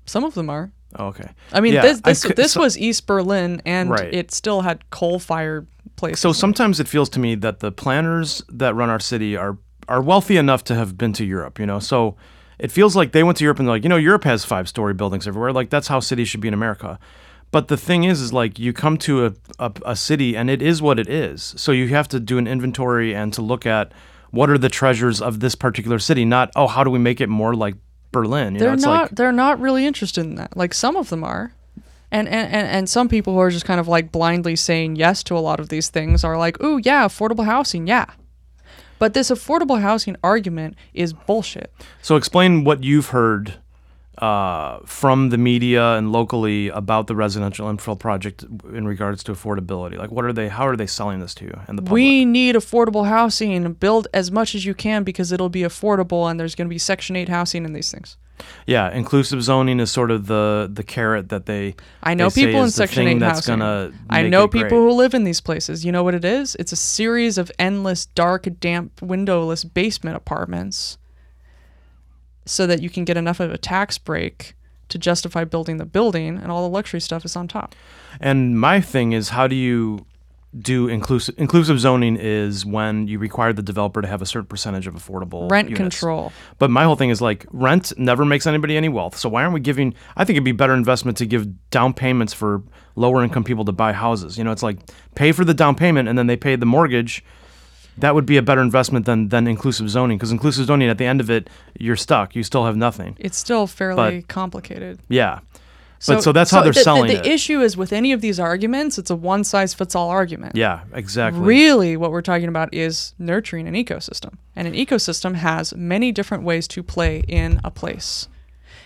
Some of them are. Oh, okay. I mean, Yeah, this I this, this so- was East Berlin, and Right. it still had coal fired places. So sometimes it feels to me that the planners that run our city are are wealthy enough to have been to Europe, you know. So it feels like they went to Europe and they're like, you know, Europe has five story buildings everywhere. Like that's how cities should be in America. But the thing is, is like you come to a, a, a city and it is what it is. So you have to do an inventory and to look at what are the treasures of this particular city, not oh how do we make it more like Berlin? You they're know, it's not like they're not really interested in that. Like some of them are. And, and, and, and some people who are just kind of like blindly saying yes to a lot of these things are like, oh, yeah, affordable housing, yeah. But this affordable housing argument is bullshit. So explain what you've heard uh, from the media and locally about the residential infill project in regards to affordability. Like, what are they? How are they selling this to you and the public? We need affordable housing. Build as much as you can because it'll be affordable and there's going to be Section 8 housing in these things. yeah, inclusive zoning is sort of the the carrot that they. I know they people in Section 8 that's housing. gonna. I know people great. who live in these places. You know what it is? It's a series of endless, dark, damp, windowless basement apartments so that you can get enough of a tax break to justify building the building, and all the luxury stuff is on top. And my thing is, how do you do inclusive inclusive zoning? Is when you require the developer to have a certain percentage of affordable Rent units. control. But my whole thing is like rent never makes anybody any wealth. So why aren't we giving? I think it'd be better investment to give down payments for lower income people to buy houses. You know, it's like pay for the down payment and then they pay the mortgage. That would be a better investment than than inclusive zoning because inclusive zoning at the end of it you're stuck. You still have nothing. It's still fairly complicated. Yeah. But so that's how they're the, the- selling the, it. issue is with any of these arguments, it's a one size fits all argument. yeah, exactly. Really, what we're talking about is nurturing an ecosystem. And an ecosystem has many different ways to play in a place.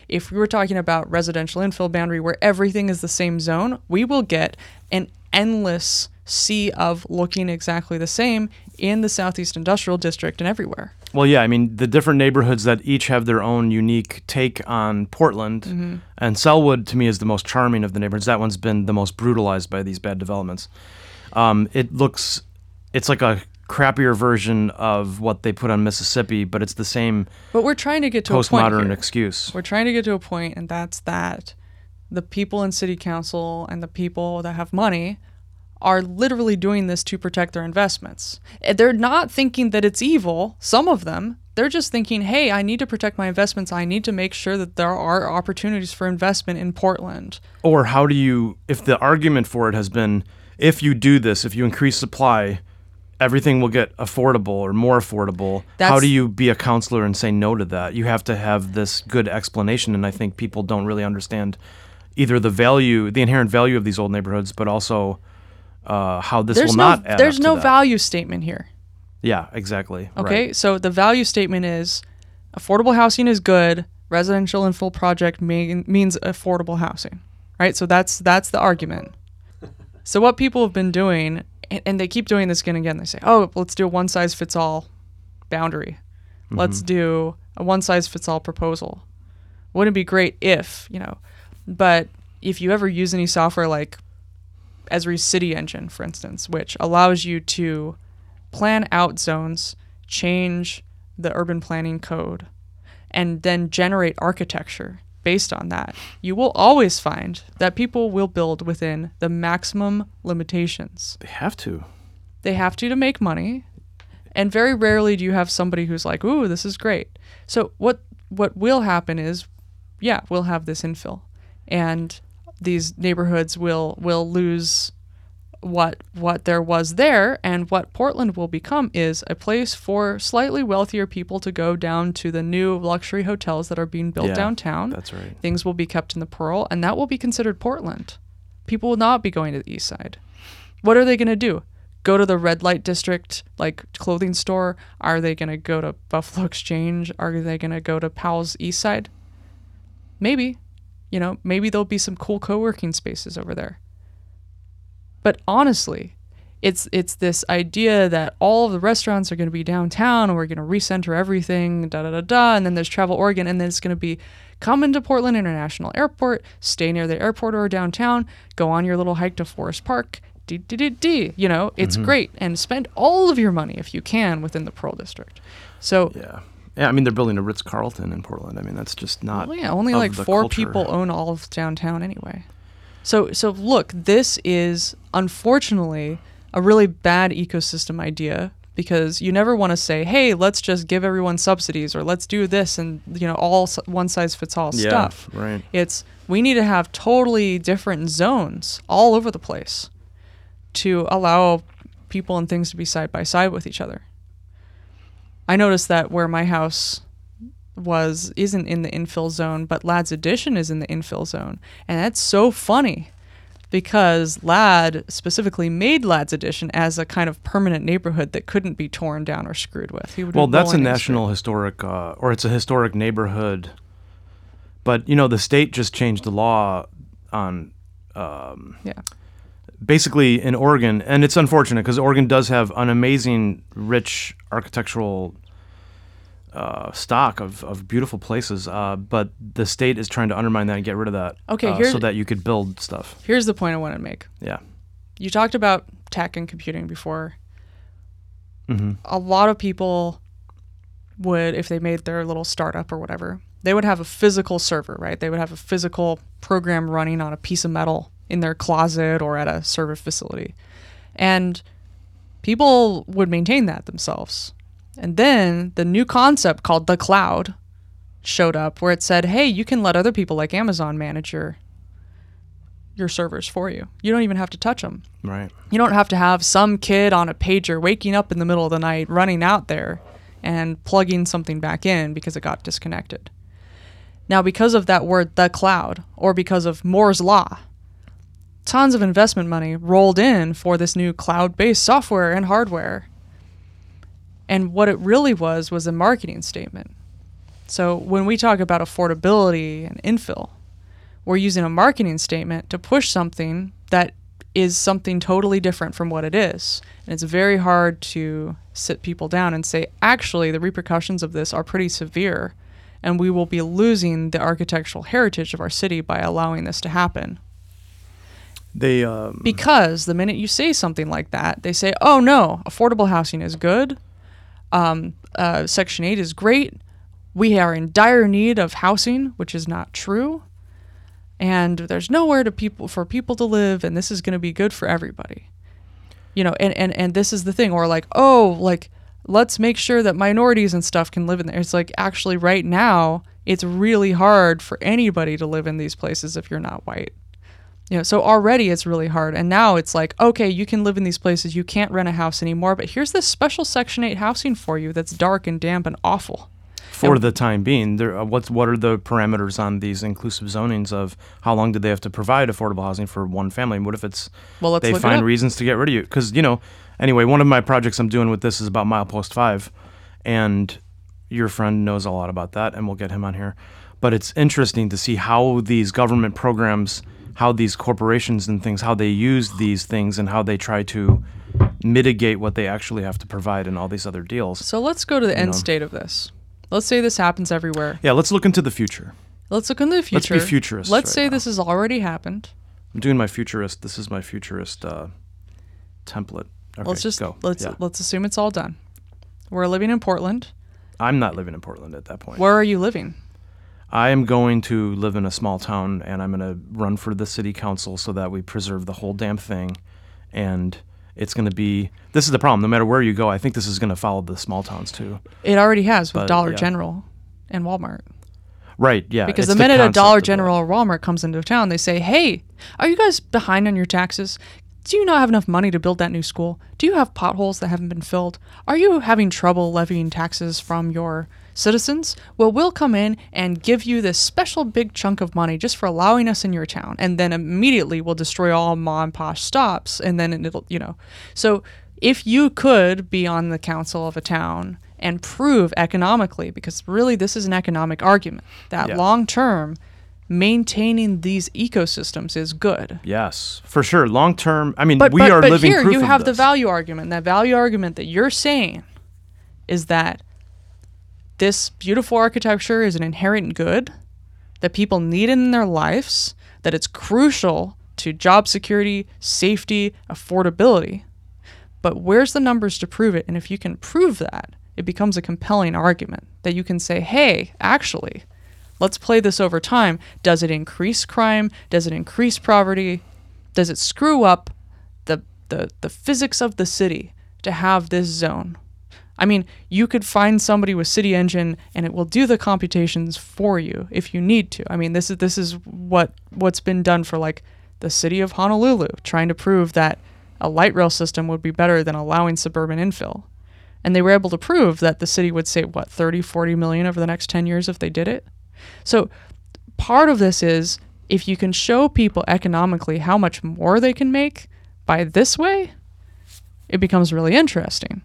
If we were talking about residential infill boundary where everything is the same zone, we will get an endless sea of looking exactly the same in the Southeast Industrial District and everywhere. Well, yeah, I mean the different neighborhoods that each have their own unique take on Portland, Mm-hmm. and Sellwood to me is the most charming of the neighborhoods. That one's been the most brutalized by these bad developments. Um, it looks, it's like a crappier version of what they put on Mississippi, but it's the same But we're trying to get to a point postmodern excuse. We're trying to get to a point, and that's that the people in city council and the people that have money are literally doing this to protect their investments. Eh, They're not thinking that it's evil, some of them. They're just thinking, hey, I need to protect my investments. I need to make sure that there are opportunities for investment in Portland. Or how do you, if the argument for it has been, if you do this, if you increase supply, everything will get affordable or more affordable. how do you be a counselor and say no to that? You have to have this good explanation, and I think people don't really understand either the value, the inherent value of these old neighborhoods, but also uh, how this There's will no not add there's no value statement here. Yeah, exactly. Okay, Right. so the value statement is affordable housing is good. Residential infill project mean, means affordable housing, right? So that's that's the argument. so what people have been doing, and, and they keep doing this again and again. They say, "Oh, let's do a one size fits all boundary. Let's do a one size fits all proposal." Wouldn't it be great if you know? But if you ever use any software like Esri's CityEngine, for instance, which allows you to plan out zones, change the urban planning code, and then generate architecture based on that, you will always find that people will build within the maximum limitations. They have to. They have to to make money, and very rarely do you have somebody who's like, "Ooh, this is great." So what what will happen is, yeah, we'll have this infill, and these neighborhoods will will lose what what there was there and what Portland will become is a place for slightly wealthier people to go down to the new luxury hotels that are being built Yeah, downtown. That's right. Things will be kept in the Pearl and that will be considered Portland. People will not be going to the east side. What are they going to do? Go to the red light district like clothing store? Are they going to go to Buffalo Exchange? Are they going to go to Powell's east side? Maybe. You know, maybe there'll be some cool co-working spaces over there. But honestly, it's it's this idea that all of the restaurants are going to be downtown and we're going to recenter everything, da da da da. And then there's Travel Oregon, and then it's going to be come into Portland International Airport, stay near the airport or downtown, go on your little hike to Forest Park, d d d d. You know, it's mm-hmm. great, and spend all of your money if you can within the Pearl District. So. Yeah. Yeah, I mean they're building a Ritz Carlton in Portland. I mean that's just not. Well, yeah, only like four culture. people own all of downtown anyway. So so look, this is unfortunately a really bad ecosystem idea because you never want to say, "Hey, let's just give everyone subsidies or let's do this and you know all one size fits all Yeah, stuff." right. It's we need to have totally different zones all over the place to allow people and things to be side by side with each other. I noticed that where my house was isn't in the infill zone, but Ladd's Addition is in the infill zone. And that's so funny because Ladd specifically made Ladd's Addition as a kind of permanent neighborhood that couldn't be torn down or screwed with. He Well, that's a national historic, uh, or it's a historic neighborhood. But you know, the state just changed the law on screwed. Yeah. Basically in Oregon, and it's unfortunate because Oregon does have an amazing, rich architectural uh, stock of, of beautiful places. Uh, but the state is trying to undermine that and get rid of that. Okay, uh, so that you could build stuff. Here's the point I want to make. Yeah. you talked about tech and computing before. Mm-hmm. A lot of people would, if they made their little startup or whatever, they would have a physical server, right? They would have a physical program running on a piece of metal in their closet or at a service facility. And people would maintain that themselves. And then the new concept called the cloud showed up where it said, hey, you can let other people like Amazon manage your, your servers for you. You don't even have to touch them. Right. You don't have to have some kid on a pager waking up in the middle of the night, running out there and plugging something back in because it got disconnected. Now, because of that word, the cloud, or because of Moore's Law, tons of investment money rolled in for this new cloud based software and hardware. And what it really was was a marketing statement. So when we talk about affordability and infill, we're using a marketing statement to push something that is something totally different from what it is. And it's very hard to sit people down and say, actually, the repercussions of this are pretty severe, and we will be losing the architectural heritage of our city by allowing this to happen. They um, Because the minute you say something like that, they say, oh no, affordable housing is good. Um, uh, Section 8 is great. We are in dire need of housing, which is not true. And there's nowhere to people for people to live, and this is going to be good for everybody. You know, and, and, and this is the thing, or like, oh, like, let's make sure that minorities and stuff can live in there. It's like, actually, right now, it's really hard for anybody to live in these places if you're not white. You know, so already it's really hard. And now it's like, okay, you can live in these places. You can't rent a house anymore, but here's this special Section 8 housing for you that's dark and damp and awful. For And- the time being, there, uh, what's what are the parameters on these inclusive zonings of how long do they have to provide affordable housing for one family? And what if it's Well, they find reasons to get rid of you? Because you know, anyway, one of my projects I'm doing with this is about milepost five, and your friend knows a lot about that, and we'll get him on here. But it's interesting to see how these government programs, how these corporations and things, how they use these things, and how they try to mitigate what they actually have to provide in all these other deals. So let's go to the end know. state of this. Let's say this happens everywhere. Yeah, let's look into the future. Let's look into the future. Let's be future. futurists Let's right say now. this has already happened. I'm doing my futurist. This is my futurist uh, template. Okay, let's just go. let's Yeah. let's assume it's all done. We're living in Portland. I'm not living in Portland at that point. Where are you living? I am going to live in a small town, and I'm going to run for the city council so that we preserve the whole damn thing. And it's going to be. This is the problem. No matter where you go, I think this is going to follow the small towns too. It already has with But, Dollar yeah. General and Walmart. Right? Yeah. Because the minute a Dollar. General or Walmart comes into town, they say, "Hey, are you guys behind on your taxes? Do you not have enough money to build that new school? Do you have potholes that haven't been filled? Are you having trouble levying taxes from your citizens? Well, we'll come in and give you this special big chunk of money just for allowing us in your town, and then immediately we'll destroy all mom and pop stops, and then it'll, you know." So if you could be on the council of a town and prove economically, because really this is an economic argument that Yeah. long term maintaining these ecosystems is good. Yes, for sure. Long term. I mean, But, we but, are but living here you have the value argument. That value argument that you're saying is that this beautiful architecture is an inherent good that people need in their lives, that it's crucial to job security, safety, affordability. But where's the numbers to prove it? And if you can prove that, it becomes a compelling argument that you can say, hey, actually, let's play this over time. Does it increase crime? Does it increase poverty? Does it screw up the, the, the physics of the city to have this zone? I mean, you could find somebody with CityEngine and it will do the computations for you if you need to. I mean, this is this is what what's been done for like the city of Honolulu, trying to prove that a light rail system would be better than allowing suburban infill. And they were able to prove that the city would save what 30, 40 million over the next 10 years if they did it. So, part of this is if you can show people economically how much more they can make by this way, it becomes really interesting.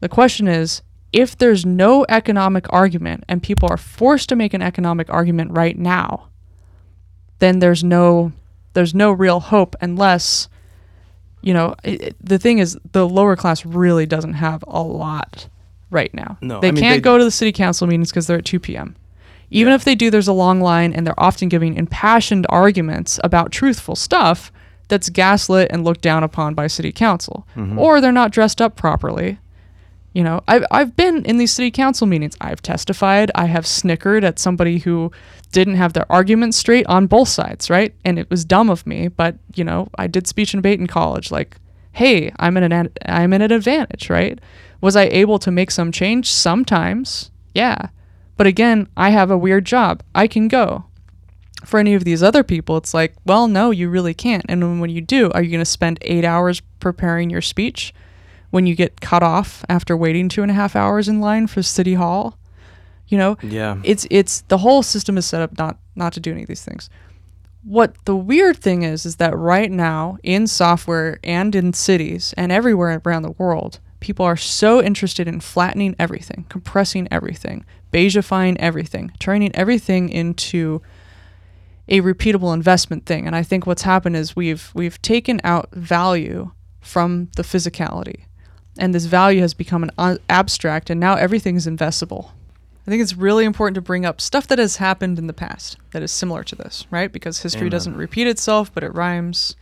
The question is if there's no economic argument and people are forced to make an economic argument right now, then there's no there's no real hope unless you know it, the thing is the lower class really doesn't have a lot right now. No, they I mean, can't they- go to the city council meetings because they're at 2 p.m. Even if they do, there's a long line, and they're often giving impassioned arguments about truthful stuff that's gaslit and looked down upon by city council, Mm-hmm. or they're not dressed up properly. You know, I've, I've been in these city council meetings. I've testified. I have snickered at somebody who didn't have their arguments straight on both sides, right? And it was dumb of me, but you know, I did speech and debate in college. Like, hey, I'm in an I'm in an advantage, right? Was I able to make some change? Sometimes, yeah. But again, I have a weird job. I can go. For any of these other people, it's like, well, no, you really can't. And when you do, are you going to spend eight hours preparing your speech when you get cut off after waiting two and a half hours in line for City Hall? You know, Yeah. it's it's the whole system is set up not not to do any of these things. What the weird thing is is that right now in software and in cities and everywhere around the world, people are so interested in flattening everything, compressing everything, beigifying everything, turning everything into a repeatable investment thing. And I think what's happened is we've we've taken out value from the physicality. And this value has become an abstract and now everything's investable. I think it's really important to bring up stuff that has happened in the past that is similar to this, right? Because history Amen. doesn't repeat itself, but it rhymes.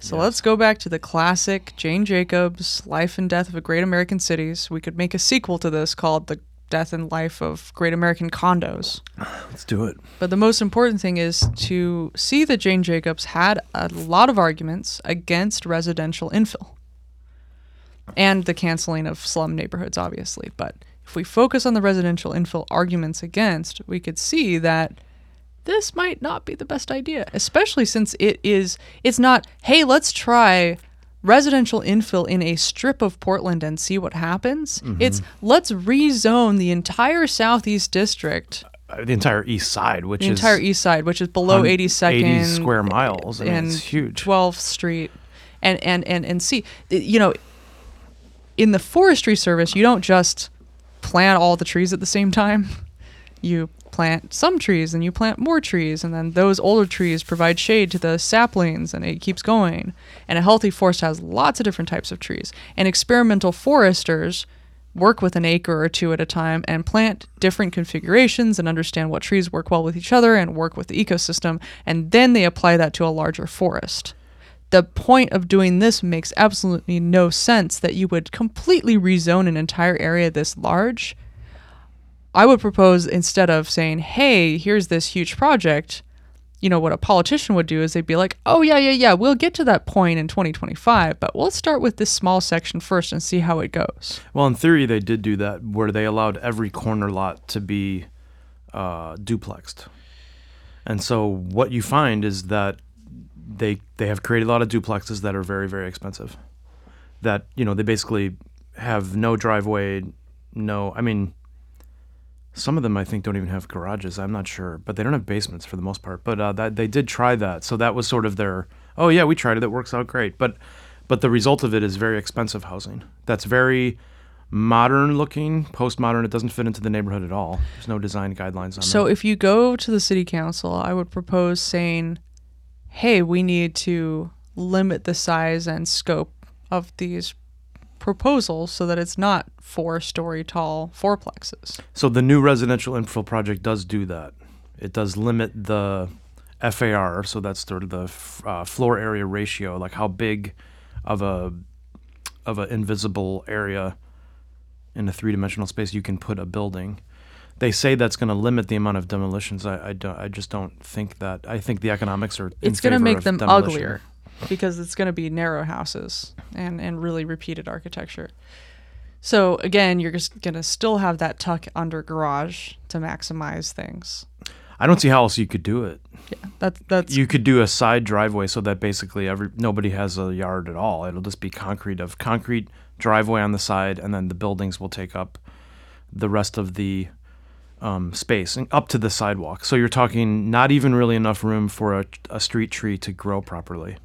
So Yes. let's go back to the classic Jane Jacobs Life and Death of a Great American Cities. We could make a sequel to this called The Death and Life of Great American Condos. Let's do it. But the most important thing is to see that Jane Jacobs had a lot of arguments against residential infill. And the canceling of slum neighborhoods, obviously. But if we focus on the residential infill arguments against, we could see that this might not be the best idea, especially since it is it's not, hey, let's try residential infill in a strip of Portland and see what happens. It's let's rezone the entire southeast district, Uh, the entire east side, which the is entire east side, which is below hun- 82nd 80 square miles. I mean, and it's huge. 12th Street, and and and and see, you know, in the Forestry Service, you don't just plant all the trees at the same time. You plant some trees, and you plant more trees, and then those older trees provide shade to the saplings, and it keeps going. And a healthy forest has lots of different types of trees. And experimental foresters work with an acre or two at a time and plant different configurations and understand what trees work well with each other and work with the ecosystem, and then they apply that to a larger forest. The point of doing this makes absolutely no sense that you would completely rezone an entire area this large. I would propose instead of saying, hey, here's this huge project, you know, what a politician would do is they'd be like, oh, yeah, yeah, yeah, we'll get to that point in 2025, but let's start with this small section first and see how it goes. Well, in theory, they did do that, where they allowed every corner lot to be uh, duplexed. And so what you find is that they they have created a lot of duplexes that are very very expensive. That you know they basically have no driveway, no. I mean, some of them I think don't even have garages. I'm not sure, but they don't have basements for the most part. But uh, that they did try that, so that was sort of their. Oh yeah, we tried it. It works out great. But but the result of it is very expensive housing. That's very modern looking, postmodern. It doesn't fit into the neighborhood at all. There's no design guidelines on So that. if you go to the city council, I would propose saying, hey, we need to limit the size and scope of these proposals so that it's not four story tall fourplexes. So the new residential infill project does do that. It does limit the FAR, so that's sort of the uh, floor area ratio, like how big of a of an invisible area in a three dimensional space you can put a building. They say that's going to limit the amount of demolitions. I, I, don't, I just don't think that. I think the economics are. It's going to make them demolition. uglier because it's going to be narrow houses and, and really repeated architecture. So again, you're just going to still have that tuck under garage to maximize things. I don't see how else you could do it. Yeah, that's that's you could do a side driveway so that basically every nobody has a yard at all. It'll just be concrete of concrete driveway on the side, and then the buildings will take up the rest of the um, space and up to the sidewalk. So you're talking not even really enough room for a, a street tree to grow properly.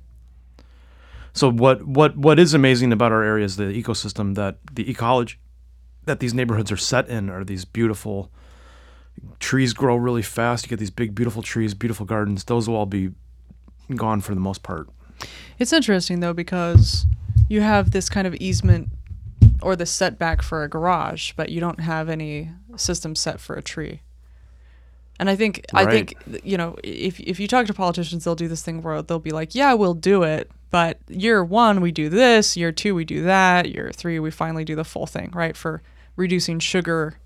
So what what what is amazing about our area is the ecosystem that the ecology that these neighborhoods are set in are these beautiful trees grow really fast. You get these big beautiful trees, beautiful gardens. Those will all be gone for the most part. It's interesting though because you have this kind of easement or the setback for a garage, but you don't have any system set for a tree. And I think I think you know if if you talk to politicians, they'll do this thing where they'll be like, "Yeah, we'll do it, but year one we do this, year two we do that, year three we finally do the full thing, right? For reducing sugar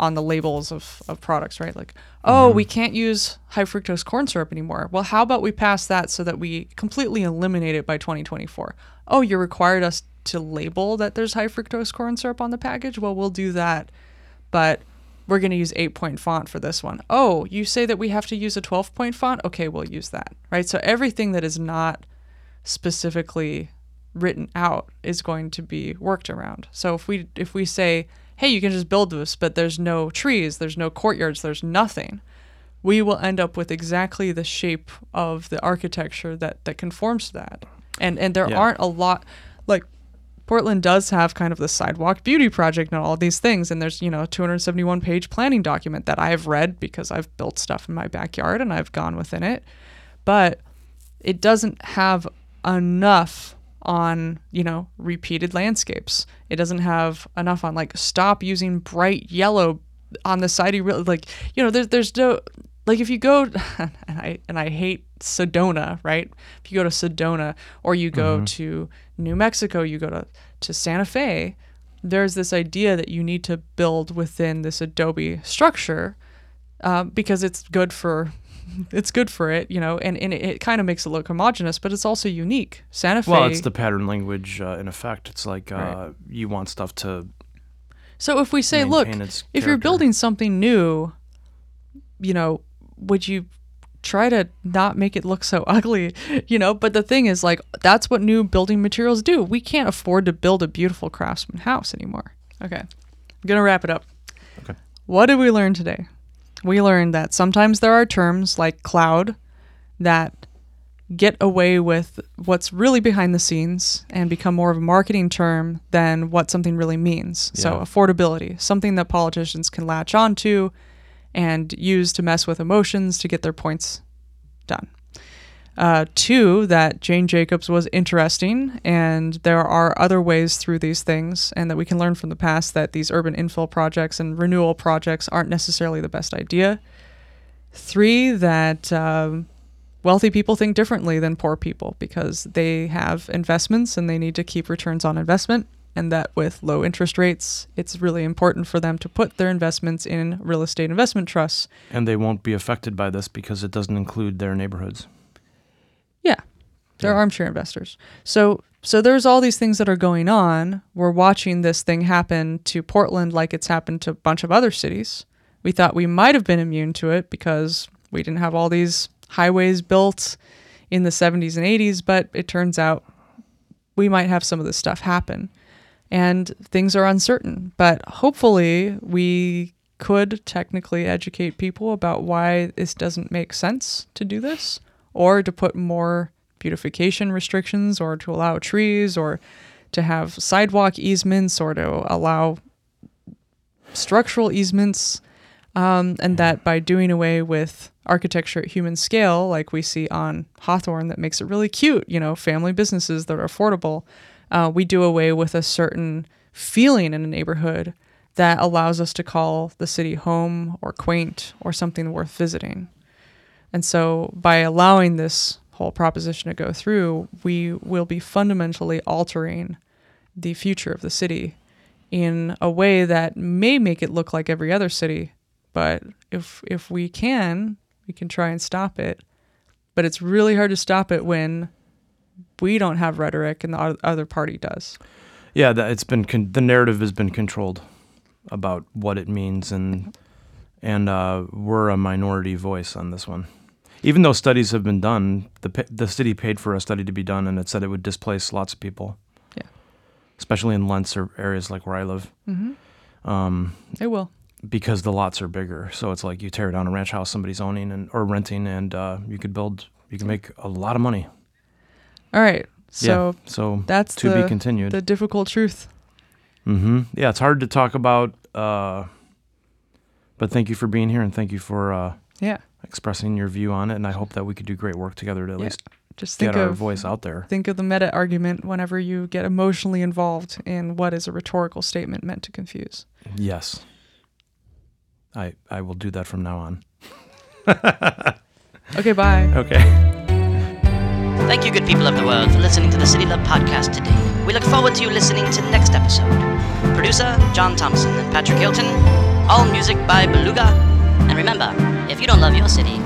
on the labels of, of products, right? Like, oh, mm-hmm. we can't use high fructose corn syrup anymore. Well, how about we pass that so that we completely eliminate it by 2024? Oh, you required us to label that there's high fructose corn syrup on the package? Well, we'll do that. But we're going to use 8 point font for this one. Oh, you say that we have to use a 12 point font? Okay, we'll use that, right? So everything that is not specifically written out is going to be worked around. So if we if we say, "Hey, you can just build this, but there's no trees, there's no courtyards, there's nothing." We will end up with exactly the shape of the architecture that that conforms to that. And and there Yeah. aren't a lot like Portland does have kind of the sidewalk beauty project and all these things and there's, you know, a 271 page planning document that I've read because I've built stuff in my backyard and I've gone within it. But it doesn't have enough on you know repeated landscapes it doesn't have enough on like stop using bright yellow on the side you really like you know there's there's no like if you go and i and i hate sedona right if you go to sedona or you go to new mexico you go to to santa fe there's this idea that you need to build within this adobe structure uh, because it's good for it's good for it, you know, and, and it, it kind of makes it look homogenous, but it's also unique. Santa Fe. Well, it's the pattern language uh, in effect. It's like uh, Right. you want stuff to. so if we say, look, if you're building something new, you know, would you try to not make it look so ugly, you know? But the thing is, like, that's what new building materials do. We can't afford to build a beautiful craftsman house anymore. Okay, I'm gonna wrap it up. Okay. What did we learn today? We learned that sometimes there are terms like cloud that get away with what's really behind the scenes and become more of a marketing term than what something really means. So, affordability, something that politicians can latch onto and use to mess with emotions to get their points done. Uh, two, that Jane Jacobs was interesting, and there are other ways through these things, and that we can learn from the past that these urban infill projects and renewal projects aren't necessarily the best idea. Three, that um, wealthy people think differently than poor people because they have investments and they need to keep returns on investment, and that with low interest rates, it's really important for them to put their investments in real estate investment trusts. And they won't be affected by this because it doesn't include their neighborhoods. Yeah. They're Yeah. armchair investors. So so there's all these things that are going on. We're watching this thing happen to Portland like it's happened to a bunch of other cities. We thought we might have been immune to it because we didn't have all these highways built in the 70s and 80s, but it turns out we might have some of this stuff happen. And things are uncertain, but hopefully we could technically educate people about why this doesn't make sense to do this or to put more beautification restrictions or to allow trees or to have sidewalk easements or to allow structural easements. Um, and that by doing away with architecture at human scale like we see on hawthorne that makes it really cute you know family businesses that are affordable uh, we do away with a certain feeling in a neighborhood that allows us to call the city home or quaint or something worth visiting and so by allowing this whole proposition to go through, we will be fundamentally altering the future of the city in a way that may make it look like every other city, but if if we can, we can try and stop it. But it's really hard to stop it when we don't have rhetoric and the other party does. Yeah, that it's been con- the narrative has been controlled about what it means, and and uh, we're a minority voice on this one. Even though studies have been done, the the city paid for a study to be done, and it said it would displace lots of people. Yeah. especially in Lents or areas like where I live, Mm-hmm. um, It will. because the lots are bigger. So it's like you tear down a ranch house somebody's owning and or renting, and uh, you could build, you can make a lot of money. All right. So yeah, so that's to the, be continued. the difficult truth. Mm-hmm. Yeah, it's hard to talk about, uh, but thank you for being here and thank you for uh, Yeah. expressing your view on it. And I hope that we could do great work together to at Yeah. least Just think get our voice out there. think of the meta argument whenever you get emotionally involved in what is a rhetorical statement meant to confuse. Yes, I I will do that from now on. Okay, bye. Okay. Thank you, good people of the world, for listening to the City Love podcast today. We look forward to you listening to the next episode. Producer John Thompson and Patrick Hilton. All music by Beluga. And remember, if you don't love your city,